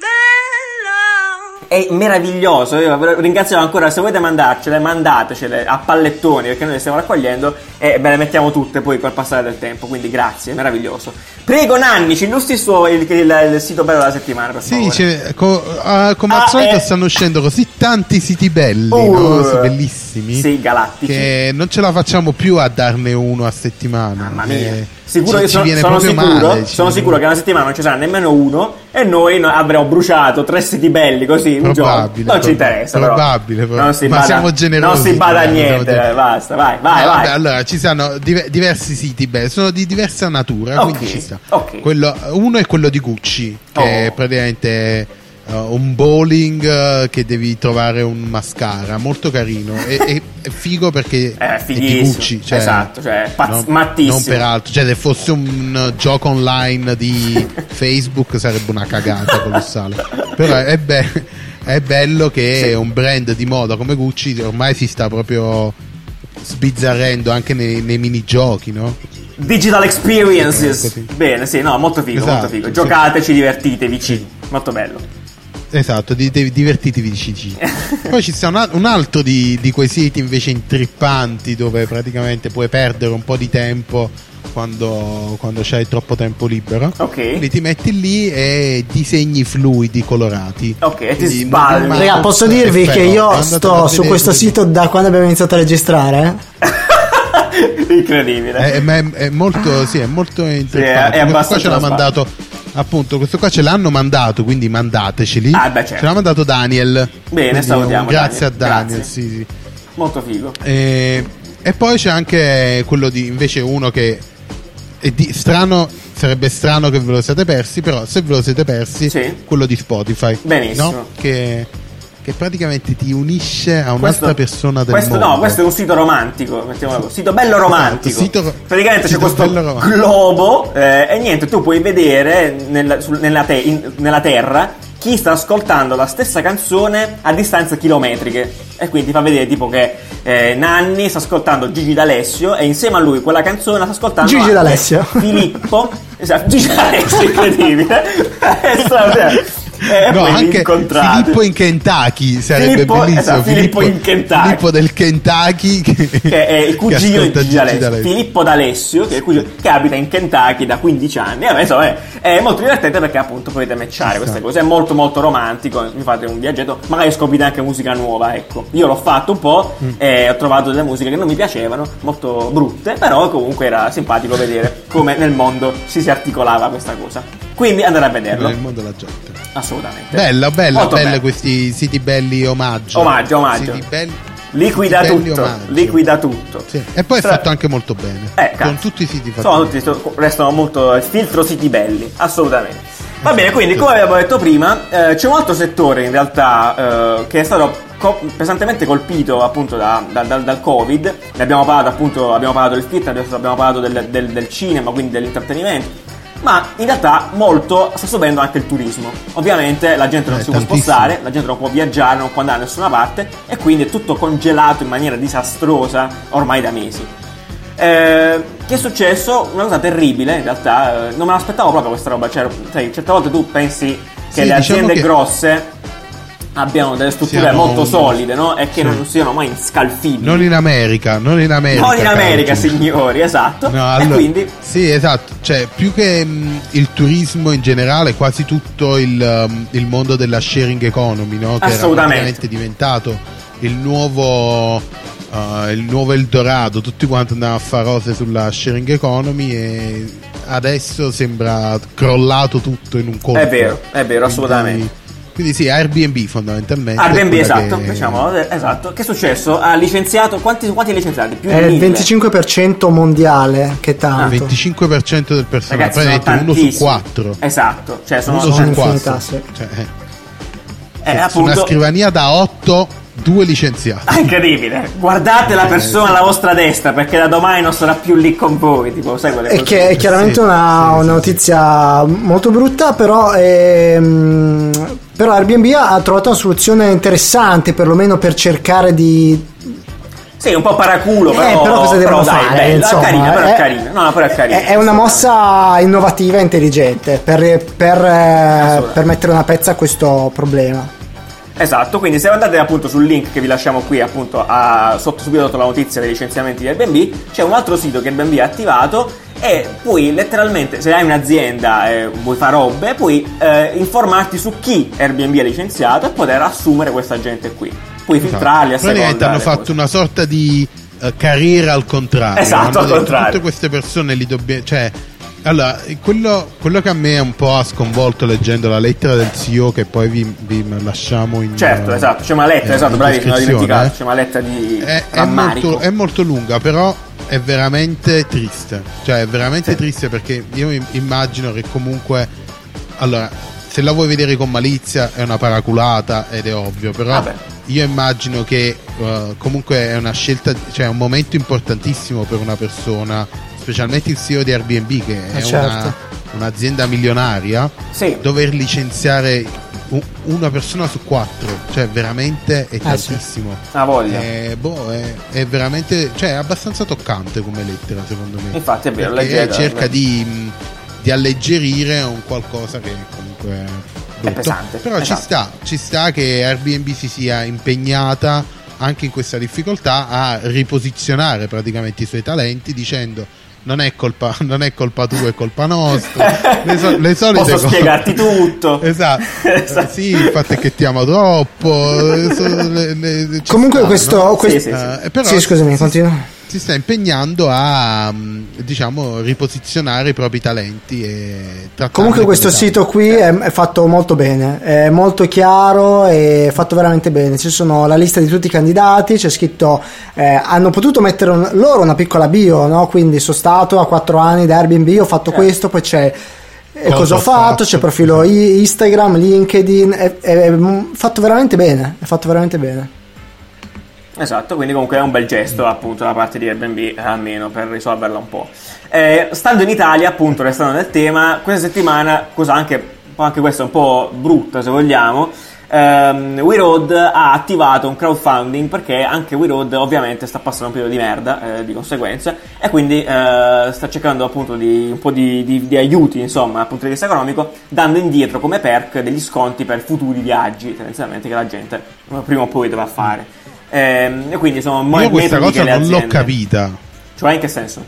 bello. È meraviglioso, io ve lo ringrazio ancora, se volete mandarcele, mandatecele a pallettoni perché noi le stiamo raccogliendo e ve le mettiamo tutte poi col passare del tempo, quindi grazie, è meraviglioso. Prego Nanni, ci illustri il, suo, il, il- il sito bello della settimana per Sì, c'è- co- ah, come al Ah, solito eh. stanno uscendo così tanti siti belli, Uh, no? Sì, bellissimi. sì, galattici. Che non ce la facciamo più a darne uno a settimana. Mamma mia. Eh, Sicuro ci- che ci sono, sono sicuro, male, sono sicuro che una settimana non ci sarà nemmeno uno e noi no- avremo bruciato tre siti belli così un giorno. Probabile, Non ci interessa, però. probabile, probabile. Non bada, siamo generosi, Non si bada a siamo niente, eh, basta, vai, vai, Eh, vai. vabbè, allora ci sono div- diversi siti belli, sono di diversa natura, Ok, quindi ci sta. ok. Quello- uno è quello di Gucci, che Oh. è praticamente uh, un bowling uh, che devi trovare un mascara, molto carino. E, e- è figo perché È è di fighissimo, Gucci, cioè, esatto, cioè, pazz- non, mattissimo. non per altro, cioè se fosse un uh, gioco online di Facebook sarebbe una cagata colossale. Però è, be- è bello che un brand di moda come Gucci ormai si sta proprio sbizzarrendo anche nei, nei minigiochi, no? Digital experiences. Bene, sì, no, molto figo, molto Esatto, figo. sì. Giocateci, divertitevi, ci. Molto bello. Esatto, di, di- divertitevi di CG. Poi ci sta un, un altro di, di quei siti invece intrippanti dove praticamente puoi perdere un po' di tempo quando, quando c'hai troppo tempo libero. Ok. Quindi ti metti lì e disegni fluidi colorati. Ok, e ti ma- Raga, posso dirvi Perfetto, che io sto su vedere questo così. sito da quando abbiamo iniziato a registrare. Incredibile. È, ma è- è molto, sì, è molto interessante. è questo qua abbastanza ce l'ha da sbagli. mandato, appunto, questo qua ce l'hanno mandato, quindi mandateceli. Ah, beh, certo. Ce l'ha mandato Daniel. Bene, Quindi salutiamo un Grazie Daniel, a Daniel, grazie. sì, sì. Molto figo. E, e poi c'è anche quello di invece uno che è di- strano, sarebbe strano che ve lo siate persi, però se ve lo siete persi, quello di Spotify. Benissimo. no? Che, che praticamente ti unisce a un'altra persona del questo, mondo. no, questo è un sito romantico, mettiamolo così. Sito bello romantico. Esatto, sito- Praticamente sito c'è questo bello romantico. globo eh, e niente, tu puoi vedere nella, sul- nella te- in- nella terra chi sta ascoltando la stessa canzone a distanze chilometriche. E quindi ti fa vedere tipo che eh, Nanni sta ascoltando Gigi D'Alessio e insieme a lui quella canzone sta ascoltando Gigi D'Alessio. Filippo. Esatto, Gigi D'Alessio, incredibile. È straordinario. e No, anche. Filippo in Kentucky sarebbe Filippo- bellissimo. esatto, Filippo in Kentucky. Filippo del Kentucky che, che è il cugino di Gigi D'Alessio, D'Alessio. Filippo D'Alessio, che, cugino- che abita in Kentucky da 15 anni. E vabbè, insomma, è, è molto divertente perché appunto potete matchare queste cose. È molto molto romantico. Mi fate un viaggetto, magari scoprite anche musica nuova. Ecco, io l'ho fatto un po' Mm. e ho trovato delle musiche che non mi piacevano, molto brutte, però comunque era simpatico vedere come nel mondo si si articolava questa cosa. Quindi andate a vederlo. Nel mondo della gente. Assolutamente. Bella, bella, Molto bello. questi siti belli omaggio. Omaggio, omaggio. Siti belli. Liquida tutto, omaggio. liquida tutto. Sì. E poi è Tra- fatto anche molto bene. Eh, Con tutti i siti fatti. Sono tutti, restano molto il filtro siti belli, assolutamente. Va bene, quindi come abbiamo detto prima, eh, c'è un altro settore in realtà eh, che è stato co- pesantemente colpito appunto da- da- dal- dal Covid. Ne abbiamo parlato appunto, abbiamo parlato del fit, abbiamo, abbiamo parlato del, del- del cinema, quindi dell'intrattenimento. Ma in realtà molto sta subendo anche il turismo. Ovviamente la gente non Eh, si può spostare, la gente non può viaggiare, non può andare da nessuna parte e quindi è tutto congelato in maniera disastrosa ormai da mesi. Eh, che è successo? Una cosa terribile, in realtà, eh, non me l'aspettavo proprio questa roba. Cioè, sai, certe volte tu pensi che Sì, le diciamo aziende che- grosse abbiano delle strutture Siano- molto solide, no? E che Sì. non siano mai scalfibili. Non in America, non in America. Non in America, signori, esatto. No, e allora- quindi Sì, esatto. Cioè, più che mh, il turismo in generale, quasi tutto il, um, il mondo della sharing economy, no? Che Assolutamente. praticamente diventato il nuovo, uh, il nuovo Eldorado. Tutti quanti andavano a fare cose sulla sharing economy e adesso sembra crollato tutto in un colpo. è vero, è vero, assolutamente. Quindi sì, Airbnb fondamentalmente. Airbnb, esatto, che- diciamo, eh, esatto. Che è successo? Ha licenziato quanti, quanti licenziati? Più È il mille. 25% mondiale, che Il tanto. 25% del personale, Ragazzi, sono praticamente uno su quattro. Esatto, cioè sono, Uno su quattro. sì. Cioè, eh. eh, una appunto, scrivania da 8, 2 licenziati. Ah, incredibile. Guardate la persona alla vostra destra perché da domani non sarà più lì con voi. Tipo, sai quelle E cose? che è chiaramente Sì, una, sì, una sì, notizia molto brutta, però, ehm, però Airbnb ha trovato una soluzione interessante, perlomeno per cercare di... Sì, un po' paraculo, Eh, però, però cosa devono dai, fare, bello, insomma, è carina, però è carina. No, no, però è carina. È, è una mossa innovativa e intelligente per, per, eh, per mettere una pezza a questo problema. Esatto, quindi se andate appunto sul link che vi lasciamo qui appunto a, sotto, subito sotto la notizia dei licenziamenti di Airbnb, c'è un altro sito che Airbnb ha attivato e puoi letteralmente, se hai un'azienda e vuoi fare robe, puoi eh, informarti su chi Airbnb ha licenziato e poter assumere questa gente qui. Puoi filtrarli a Praticamente hanno fatto cose. una sorta di eh, carriera al contrario. Esatto, al contrario. Tutte queste persone li dobbiamo. Cioè, allora, quello, quello che a me un po' ha sconvolto leggendo la lettera del CEO, che poi vi, vi lasciamo in. Certo, esatto, c'è una lettera, eh, esatto, bravi, descrizione, dimenticato, eh. c'è una lettera di È, è molto, è molto lunga, però è veramente triste. Cioè, è veramente triste perché io im- immagino che comunque. Allora, se la vuoi vedere con malizia è una paraculata ed è ovvio, però Vabbè. io immagino che eh, comunque è una scelta, cioè è un momento importantissimo per una persona, specialmente il CEO di Airbnb, che è Eh, certo. una- un'azienda milionaria, Sì. dover licenziare una persona su quattro, cioè veramente è Eh, sì. tantissimo. Ha voglia. Eh, boh, è, è veramente, cioè, è abbastanza toccante come lettera, secondo me. Infatti è vero, leggetela, cerca è di, di alleggerire un qualcosa che comunque è brutto. pesante, Però ci esatto. sta, ci sta che Airbnb si sia impegnata anche in questa difficoltà a riposizionare praticamente i suoi talenti dicendo non è colpa, non è colpa tua, è colpa nostra. Le, so- le solite Posso cose. spiegarti tutto. Esatto. Esatto. Sì, il fatto è che ti amo troppo. eh, le- le- Comunque sta, questo... no? questo- Sì, sì, Eh, però sì, scusami, continua. Si sta impegnando a mh, diciamo riposizionare i propri talenti e Comunque questo sito qui è, è fatto molto bene, è molto chiaro e fatto veramente bene. Ci sono la lista di tutti i candidati, c'è scritto, eh, hanno potuto mettere un- loro una piccola bio, no? quindi sono stato a quattro anni da Airbnb, ho fatto questo, poi c'è eh, Cosa cosa, ho fatto, fatto, c'è profilo i- Instagram, LinkedIn, è, è mm, fatto veramente bene, è fatto veramente bene. Esatto, quindi comunque è un bel gesto appunto da parte di Airbnb, almeno per risolverla un po'. Eh, stando in Italia, appunto, restando nel tema, questa settimana, cosa anche, anche questa un po' brutta se vogliamo, eh, ehm, We Road ha attivato un crowdfunding perché anche We Road ovviamente sta passando un periodo di merda eh, di conseguenza e quindi eh, sta cercando appunto di, un po' di, di, di, aiuti insomma dal punto di vista economico dando indietro come perk degli sconti per futuri viaggi tendenzialmente che la gente prima o poi dovrà fare ehm, e quindi sono io questa cosa non l'ho capita cioè in che senso?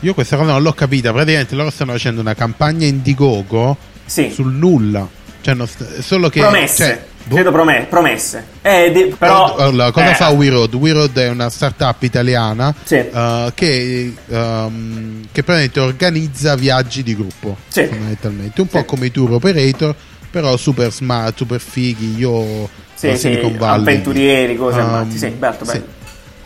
Io questa cosa non l'ho capita. Praticamente loro stanno facendo una campagna Indiegogo sì. sul nulla. Cioè, st- solo che. Promesse. Cioè, Credo prom- promesse. Eh, di- però, allora, cosa eh, fa WeRoad? WeRoad è una startup italiana sì. uh, che, um, che praticamente organizza viaggi di gruppo. Sì. Fondamentalmente. Un po' come i tour operator, però super smart, super fighi. Io. Sì, sì, avventurieri, cose um, amanti. Sì, bello, bello. Sì.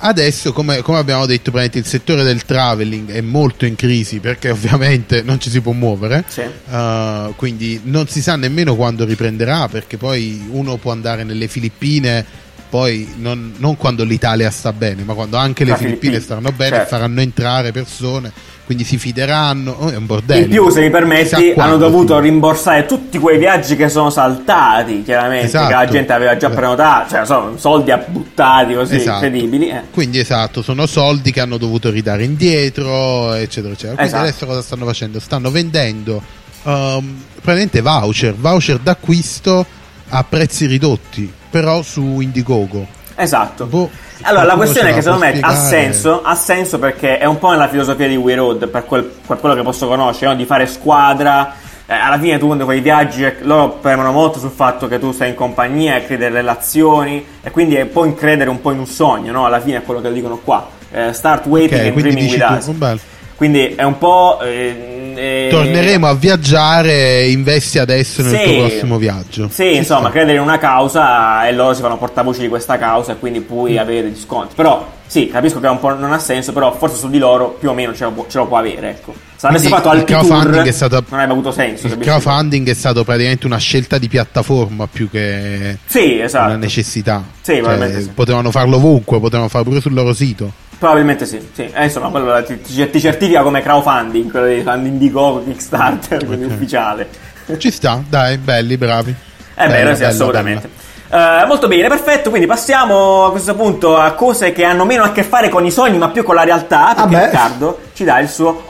Adesso, come, come, abbiamo detto, il settore del traveling è molto in crisi perché ovviamente non ci si può muovere, sì. uh, quindi non si sa nemmeno quando riprenderà perché poi uno può andare nelle Filippine, poi non, non quando l'Italia sta bene, ma quando anche le Filippine, Filippine stanno bene certo. faranno entrare persone quindi si fideranno. Oh, è un bordello. In più, se mi permetti, hanno dovuto ti... rimborsare tutti quei viaggi che sono saltati, chiaramente, esatto. che la gente aveva già prenotato, cioè sono soldi buttati così, esatto. incredibili. Eh. Quindi esatto, sono soldi che hanno dovuto ridare indietro, eccetera, eccetera. Quindi esatto. adesso cosa stanno facendo? Stanno vendendo um, praticamente voucher, voucher d'acquisto a prezzi ridotti, però su Indiegogo. Esatto. Boh, allora, la questione è che secondo me ha senso, ha senso perché è un po' nella filosofia di We Road, per, quel, per quello che posso conoscere, no? di fare squadra. Eh, alla fine tu quando fai i viaggi, loro premono molto sul fatto che tu stai in compagnia e crei delle relazioni e quindi è poi credere un po' in un sogno, no? Alla fine è quello che dicono qua. Eh, start waiting okay, and dreaming with us. Tu, quindi è un po'... Eh, eh, Torneremo a viaggiare, investi adesso nel sì, tuo prossimo viaggio. Sì, insomma, credere in una causa e loro si fanno portavoce di questa causa e quindi puoi mm. avere degli sconti. Però sì, capisco che un po' non ha senso, però forse su di loro più o meno ce lo, ce lo può avere, ecco. Se avesse fatto altri tour è stato, non avrebbe avuto senso. Il crowdfunding è stato praticamente una scelta di piattaforma più che sì, esatto. una necessità. Sì, cioè, sì. Potevano farlo ovunque, potevano farlo pure sul loro sito. Probabilmente sì, sì. Eh, insomma, quello ti, ti, certifica come crowdfunding, quello di Indiegogo, Kickstarter, quindi okay. ufficiale. Ci sta, dai, belli, bravi. È bello, bello, sì, bello, assolutamente. Bello. Uh, molto bene, perfetto. Quindi passiamo a questo punto a cose che hanno meno a che fare con i sogni, ma più con la realtà. Perché ah Riccardo ci dà il suo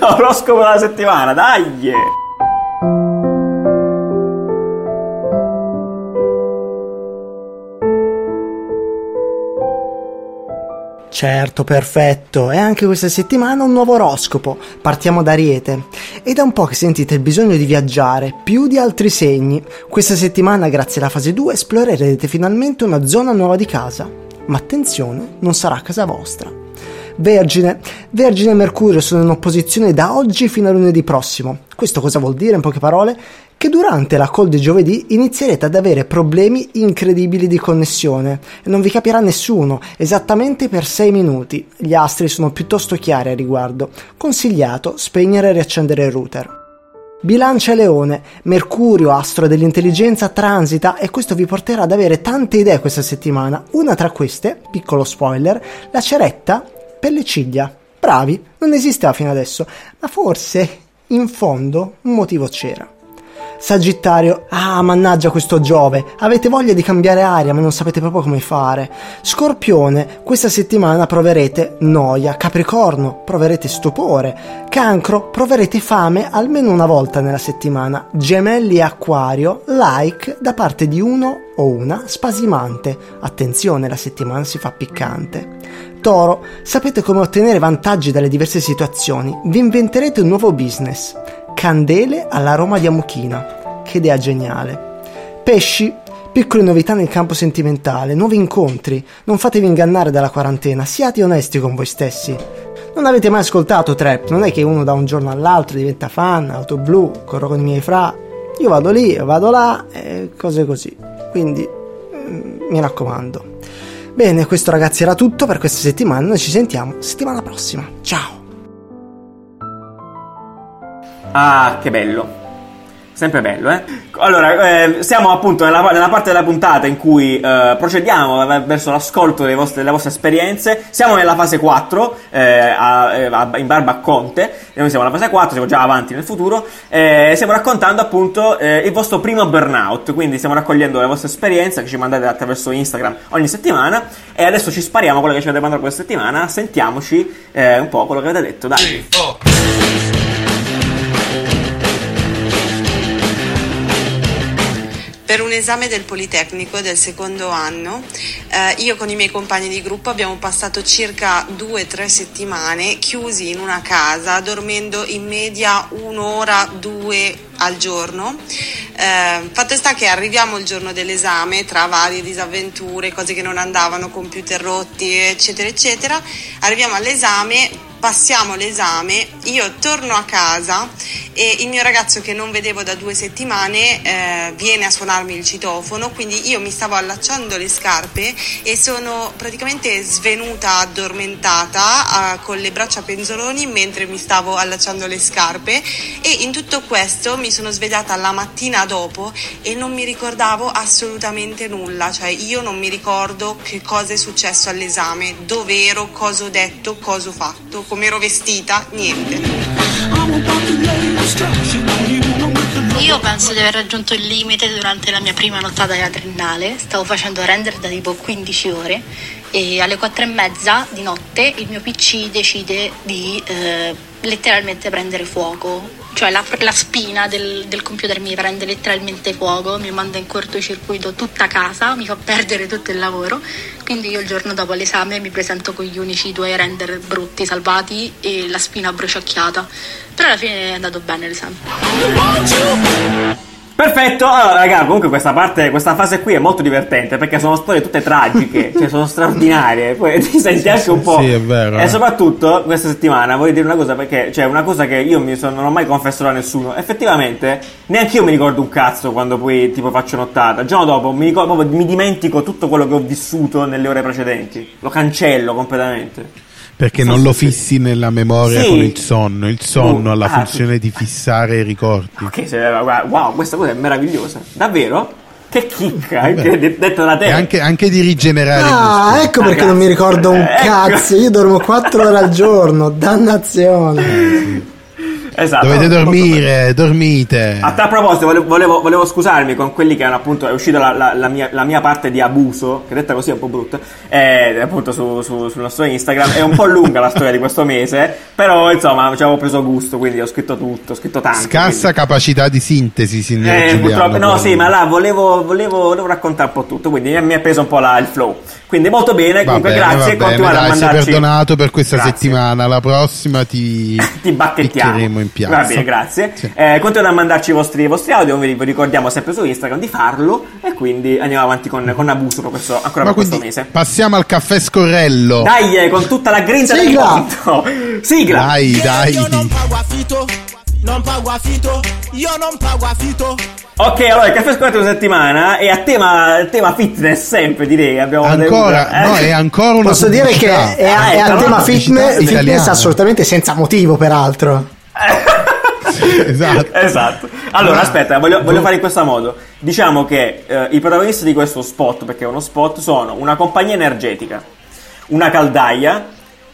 oroscopo della settimana. Dai! Certo, perfetto. E anche questa settimana un nuovo oroscopo. Partiamo da Ariete. È un po' che sentite il bisogno di viaggiare, più di altri segni. Questa settimana, grazie alla fase 2, esplorerete finalmente una zona nuova di casa. Ma attenzione, non sarà casa vostra. Vergine. Vergine e Mercurio sono in opposizione da oggi fino a lunedì prossimo. Questo cosa vuol dire in poche parole? Che durante la call di giovedì inizierete ad avere problemi incredibili di connessione e non vi capirà nessuno, esattamente per 6 minuti. Gli astri sono piuttosto chiari a riguardo. Consigliato spegnere e riaccendere il router. Bilancia Leone, Mercurio, astro dell'intelligenza, transita e questo vi porterà ad avere tante idee questa settimana. Una tra queste, piccolo spoiler, la ceretta per le ciglia. Bravi, non esisteva fino adesso, ma forse in fondo un motivo c'era. Sagittario, ah mannaggia questo Giove, avete voglia di cambiare aria ma non sapete proprio come fare. Scorpione, questa settimana proverete noia. Capricorno, proverete stupore. Cancro, proverete fame almeno una volta nella settimana. Gemelli e Acquario, like da parte di uno o una spasimante. Attenzione, la settimana si fa piccante. Toro, sapete come ottenere vantaggi dalle diverse situazioni. Vi inventerete un nuovo business. Candele all'aroma di amuchina. Che idea geniale. Pesci, piccole novità nel campo sentimentale, nuovi incontri. Non fatevi ingannare dalla quarantena, siate onesti con voi stessi. Non avete mai ascoltato trap, non è che uno da un giorno all'altro diventa fan, auto blu, corro con i miei fra. Io vado lì, vado là e cose così. Quindi mi raccomando. Bene, questo ragazzi era tutto per questa settimana, noi ci sentiamo settimana prossima. Ciao! Ah, che bello. Sempre bello, eh? Allora, eh, siamo appunto nella, nella parte della puntata in cui eh, procediamo verso l'ascolto delle vostre, delle vostre esperienze. Siamo nella fase 4, eh, a, eh, a, in barba a Conte. Noi siamo nella fase 4, siamo già avanti nel futuro. Eh, stiamo raccontando appunto eh, il vostro primo burnout. Quindi stiamo raccogliendo le vostre esperienze che ci mandate attraverso Instagram ogni settimana. E adesso ci spariamo quello che ci avete mandato questa settimana. Sentiamoci un po' quello che avete detto. Dai. Per un esame del Politecnico del secondo anno, eh, io con i miei compagni di gruppo abbiamo passato circa due o tre settimane chiusi in una casa, dormendo in media un'ora, due al giorno. Eh, fatto sta che arriviamo il giorno dell'esame tra varie disavventure, cose che non andavano, computer rotti, eccetera, eccetera. Arriviamo all'esame, passiamo l'esame, io torno a casa e il mio ragazzo che non vedevo da due settimane eh, viene a suonarmi il citofono, quindi io mi stavo allacciando le scarpe e sono praticamente svenuta addormentata eh, con le braccia penzoloni mentre mi stavo allacciando le scarpe e in tutto questo mi sono svegliata la mattina dopo e non mi ricordavo assolutamente nulla, cioè io non mi ricordo che cosa è successo all'esame, dove ero, cosa ho detto, cosa ho fatto come ero vestita, niente. Io penso di aver raggiunto il limite durante la mia prima nottata della triennale, stavo facendo render da tipo 15 ore e alle 4 e mezza di notte il mio PC decide di eh, letteralmente prendere fuoco cioè la, la spina del, del, computer mi prende letteralmente fuoco, mi manda in cortocircuito tutta casa, mi fa perdere tutto il lavoro. Quindi io il giorno dopo l'esame mi presento con gli unici due render brutti salvati e la spina bruciacchiata. Però alla fine è andato bene l'esame. Perfetto, allora raga, comunque questa parte, questa fase qui è molto divertente perché sono storie tutte tragiche, cioè sono straordinarie, poi ti senti anche un po'... Sì, è vero. E eh. soprattutto questa settimana voglio dire una cosa perché, cioè una cosa che io mi sono, non ho mai confessato a nessuno, effettivamente neanche io mi ricordo un cazzo quando poi tipo faccio nottata, il giorno dopo mi, ricordo, mi dimentico tutto quello che ho vissuto nelle ore precedenti, lo cancello completamente. Perché non lo fissi nella memoria sì. con il sonno. Il sonno uh, ha la ah, funzione sì. di fissare i ricordi. Ok, wow, questa cosa è meravigliosa. Davvero? Che chicca, anche detto da te. E anche, anche di rigenerare. Ah, ecco perché non mi ricordo un ecco. cazzo. Io dormo 4 ore al giorno. Dannazione. Sì. Esatto. Dovete dormire, dormite. A tal proposito, volevo, volevo, volevo, scusarmi con quelli che hanno appunto. È uscita la, la, la, mia, la, mia, parte di abuso, che detta così è un po' brutta, eh, appunto su, su, sul nostro Instagram. È un po' lunga la storia di questo mese, però insomma ci avevo preso gusto, quindi ho scritto tutto, ho scritto tanto. Scarsa quindi. capacità di sintesi, signor eh, Giuliano, purtroppo, No, sì, ma là volevo, volevo, raccontare un po' tutto, quindi mi ha preso un po' il flow. Quindi molto bene, comunque bene, grazie, continuate a mandarci. Sei perdonato per questa grazie. settimana, la prossima ti, ti bacchettiamo in piazza. Va bene, grazie. Sì. Eh, continuate a mandarci i vostri, i vostri audio, vi, vi, ricordiamo sempre su Instagram di farlo e quindi andiamo avanti con, con abuso per questo, ancora Ma per questo mese. Passiamo al caffè scorrello. Dai, eh, con tutta la grinta Sigla. del mondo. Sigla. Dai, dai. Non pago affitto, io non pago affitto. Ok, allora il caffè scoperto questa settimana è a tema, tema fitness sempre direi. Abbiamo ancora, devuto, eh? no, è ancora una Posso dire che è, a, è a tema fitness, fitness assolutamente senza motivo peraltro. esatto. esatto. Allora, aspetta, voglio, voglio, fare in questo modo. Diciamo che eh, i protagonisti di questo spot, perché è uno spot, sono una compagnia energetica, una caldaia,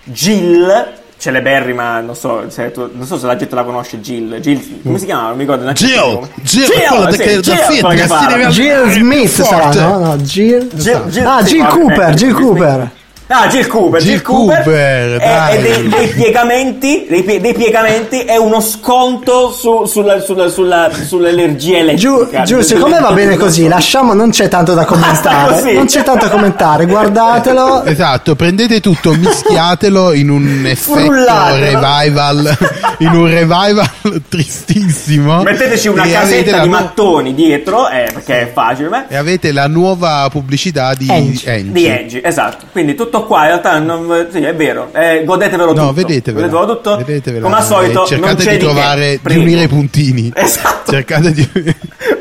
Jill celeberrima, non so, se tu, non so se la gente la conosce, Jill. Jill come si chiama? Non mi ricordo. Jill! Jill! Jill, sì, che, Jill, Jill, Jill Smith sarà, no? no Jill, Jill, Jill, ah, Jill Cooper, Jill Cooper. Ah, Jill Cooper, Jill, Jill Cooper, Cooper e, e dei, dei, piegamenti, dei, dei, piegamenti è uno sconto su, sulla, sulla, sulla, sull'energia elettrica. Giù, giù, secondo me va bene così, lasciamo, non c'è tanto da commentare. Non c'è tanto da commentare, guardatelo. Esatto, prendete tutto, mischiatelo in un effetto revival, in un revival tristissimo. Metteteci una casetta di mattoni dietro, eh, perché è facile. Beh. E avete la nuova pubblicità di Engie. Di Engie, esatto. Quindi tutto tutto qua in realtà non, sì, è vero. Eh, godetevelo no, tutto. vedetevelo, vedetevelo tutto. Vedetevelo. come al solito cercate di trovare di unire i puntini. Esatto. Cercate di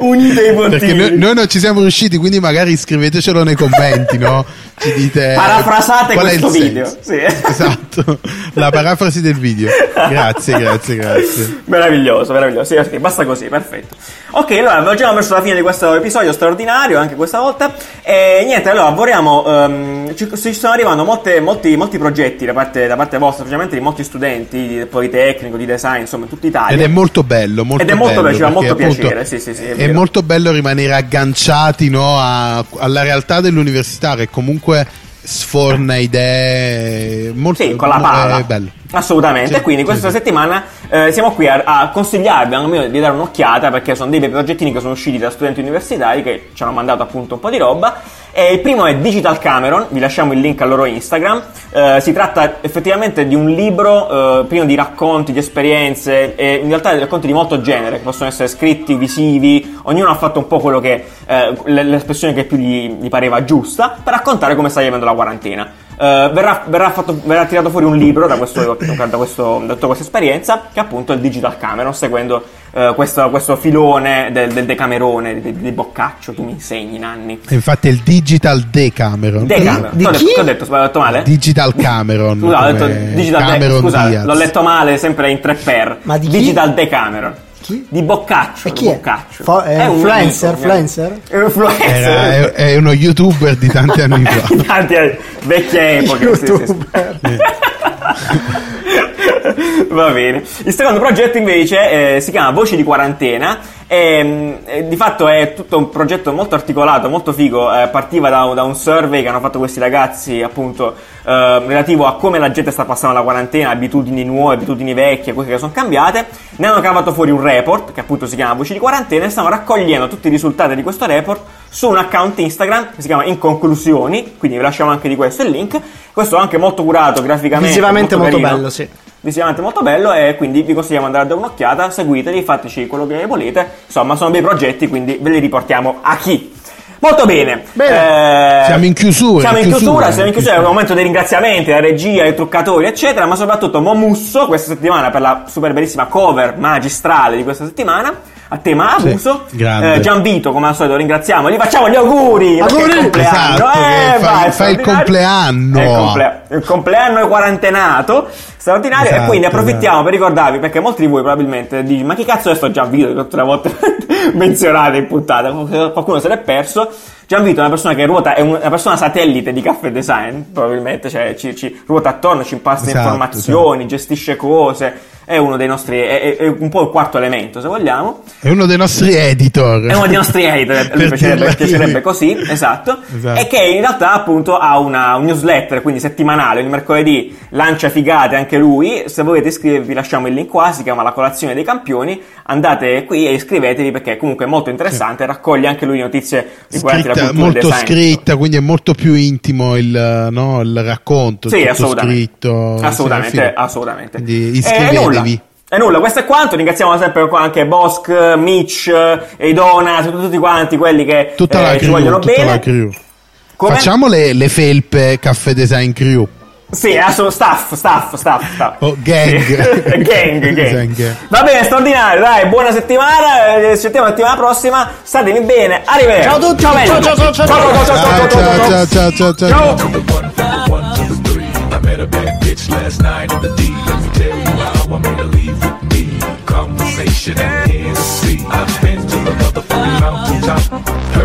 Unite i puntini. Perché noi, noi non ci siamo riusciti, quindi magari scrivetecelo nei commenti, no? Ci dite Parafrasate qual è questo il video. Sì. Esatto, la parafrasi del video. Grazie, grazie, grazie. Meraviglioso, meraviglioso. Sì, ok, basta così, perfetto. Ok, allora già verso la fine di questo episodio straordinario, anche questa volta. E niente, allora lavoriamo. ehm, ci, ci stanno arrivando molte- molti, molti progetti da parte, da parte vostra, specialmente di molti studenti di Politecnico, di design, insomma, in tutta Italia. Ed è molto bello, molto Ed è molto bello, ci fa molto appunto piacere, sì, sì, sì, è È. molto bello rimanere agganciati no, a- alla realtà dell'università che comunque sforna idee molto Sì, con la pala. Bello. Assolutamente, quindi questa settimana eh, siamo qui a, a consigliarvi almeno di dare un'occhiata perché sono dei progettini che sono usciti da studenti universitari che ci hanno mandato appunto un po' di roba. E il primo è Digital Cameron, vi lasciamo il link al loro Instagram. Eh, si tratta effettivamente di un libro eh, pieno di racconti, di esperienze e in realtà di racconti di molto genere che possono essere scritti, visivi, ognuno ha fatto un po' quello che eh, l'espressione che più gli, gli pareva giusta per raccontare come sta vivendo la quarantena. Eh, verrà, verrà fatto- verrà tirato fuori un libro da, questo, da, questo- da tutta questa esperienza, che è appunto il Digital Cameron, seguendo eh, questo, questo filone del, del Decamerone, di, di Boccaccio. Tu mi insegni, Nanni. Infatti è il Digital Decameron. Decameron. Di chi? t'ho detto, ho detto male? Digital Cameron. Scusa, ho detto Digital De- Cameron scusa, Diaz. l'ho letto male, sempre in tre per. Ma di chi? Digital Decameron. Chi? Di Boccaccio. E chi è? Boccaccio. Fo- è un influencer, amico, influencer? È un influencer. Era- è, è uno youtuber di tanti anni fa. Tanti anni- vecchie epoche. sì, sì, sì. Va bene. Il secondo progetto invece eh, si chiama Voci di quarantena. E, mm, e di fatto è tutto un progetto molto articolato, molto figo. eh, partiva da, da un survey che hanno fatto questi ragazzi, appunto, eh, relativo a come la gente sta passando la quarantena, abitudini nuove, abitudini vecchie, quelle che sono cambiate. Ne hanno cavato fuori un report che appunto si chiama Voci di quarantena e stanno raccogliendo tutti i risultati di questo report su un account Instagram che si chiama In Conclusioni. Quindi vi lasciamo anche di questo il link. Questo è anche molto curato graficamente. Visivamente molto carino bello, sì. visivamente molto bello e quindi vi consigliamo di andare a dare un'occhiata, seguiteli, fateci quello che volete, insomma sono bei progetti quindi ve li riportiamo a chi. Molto bene, Eh, Siamo in chiusura, Siamo in chiusura, chiusura, siamo in chiusura, è un momento dei ringraziamenti, la regia, i truccatori, eccetera, ma soprattutto Momusso questa settimana per la super bellissima cover magistrale di questa settimana, a tema Sì, abuso. grande. Eh, Gianvito, come al solito, ringraziamo, gli facciamo gli auguri! è Auguri! compleanno, Esatto, eh, fai- fai il compleanno. È il, comple- il compleanno quarantenato straordinario e Esatto, quindi approfittiamo per ricordarvi perché molti di voi probabilmente dicono ma chi cazzo è sto Gianvito che tutte le volte menzionate in puntata qualcuno se l'è perso Gianvito è una persona che ruota è un- una persona satellite di caffè design probabilmente cioè ci, ci ruota attorno ci impasta Esatto, informazioni gestisce cose è uno dei nostri è, è- un po' il quarto elemento se vogliamo È uno dei nostri editor. è uno dei nostri editor, Per piacerebbe, piacerebbe così. esatto. Esatto. E che in realtà appunto ha una, un newsletter, quindi settimanale, ogni mercoledì lancia figate anche lui. Se volete iscrivervi lasciamo il link qua, si chiama La colazione dei campioni. Andate qui e iscrivetevi perché comunque è molto interessante, raccoglie anche lui notizie riguardanti la Scritta- cultura molto design. scritta, quindi è molto più intimo il, no, il racconto. Sì, assolutamente. scritto. Assolutamente, sì, assolutamente. Quindi E iscrivetevi. Nulla. E nulla, questo è quanto. Ringraziamo sempre anche Bosch, Mitch, e i Donat, tutti quanti quelli che Tutta eh, la ci crew, vogliono tutta bene. la crew. Come? Facciamo le, le felpe caffè design crew. Sì, assolut- staff, staff, staff, staff. Oh, gang. Sì. gang, gang. Va bene, straordinario, dai, buona settimana, eh, ci sentiamo la settimana prossima, statemi bene, arrivederci. Ciao a tutti. ciao, belli. Ciao, ciao, ciao, ciao, ciao, ciao, ciao, ciao, ciao, ciao. ciao, ciao, ciao, ciao. Ciao. I met a bad bitch last night in the D. Let me tell you how I made her leave with me. Conversation and Hennessy. I've been to the motherfucking mountaintop. Heard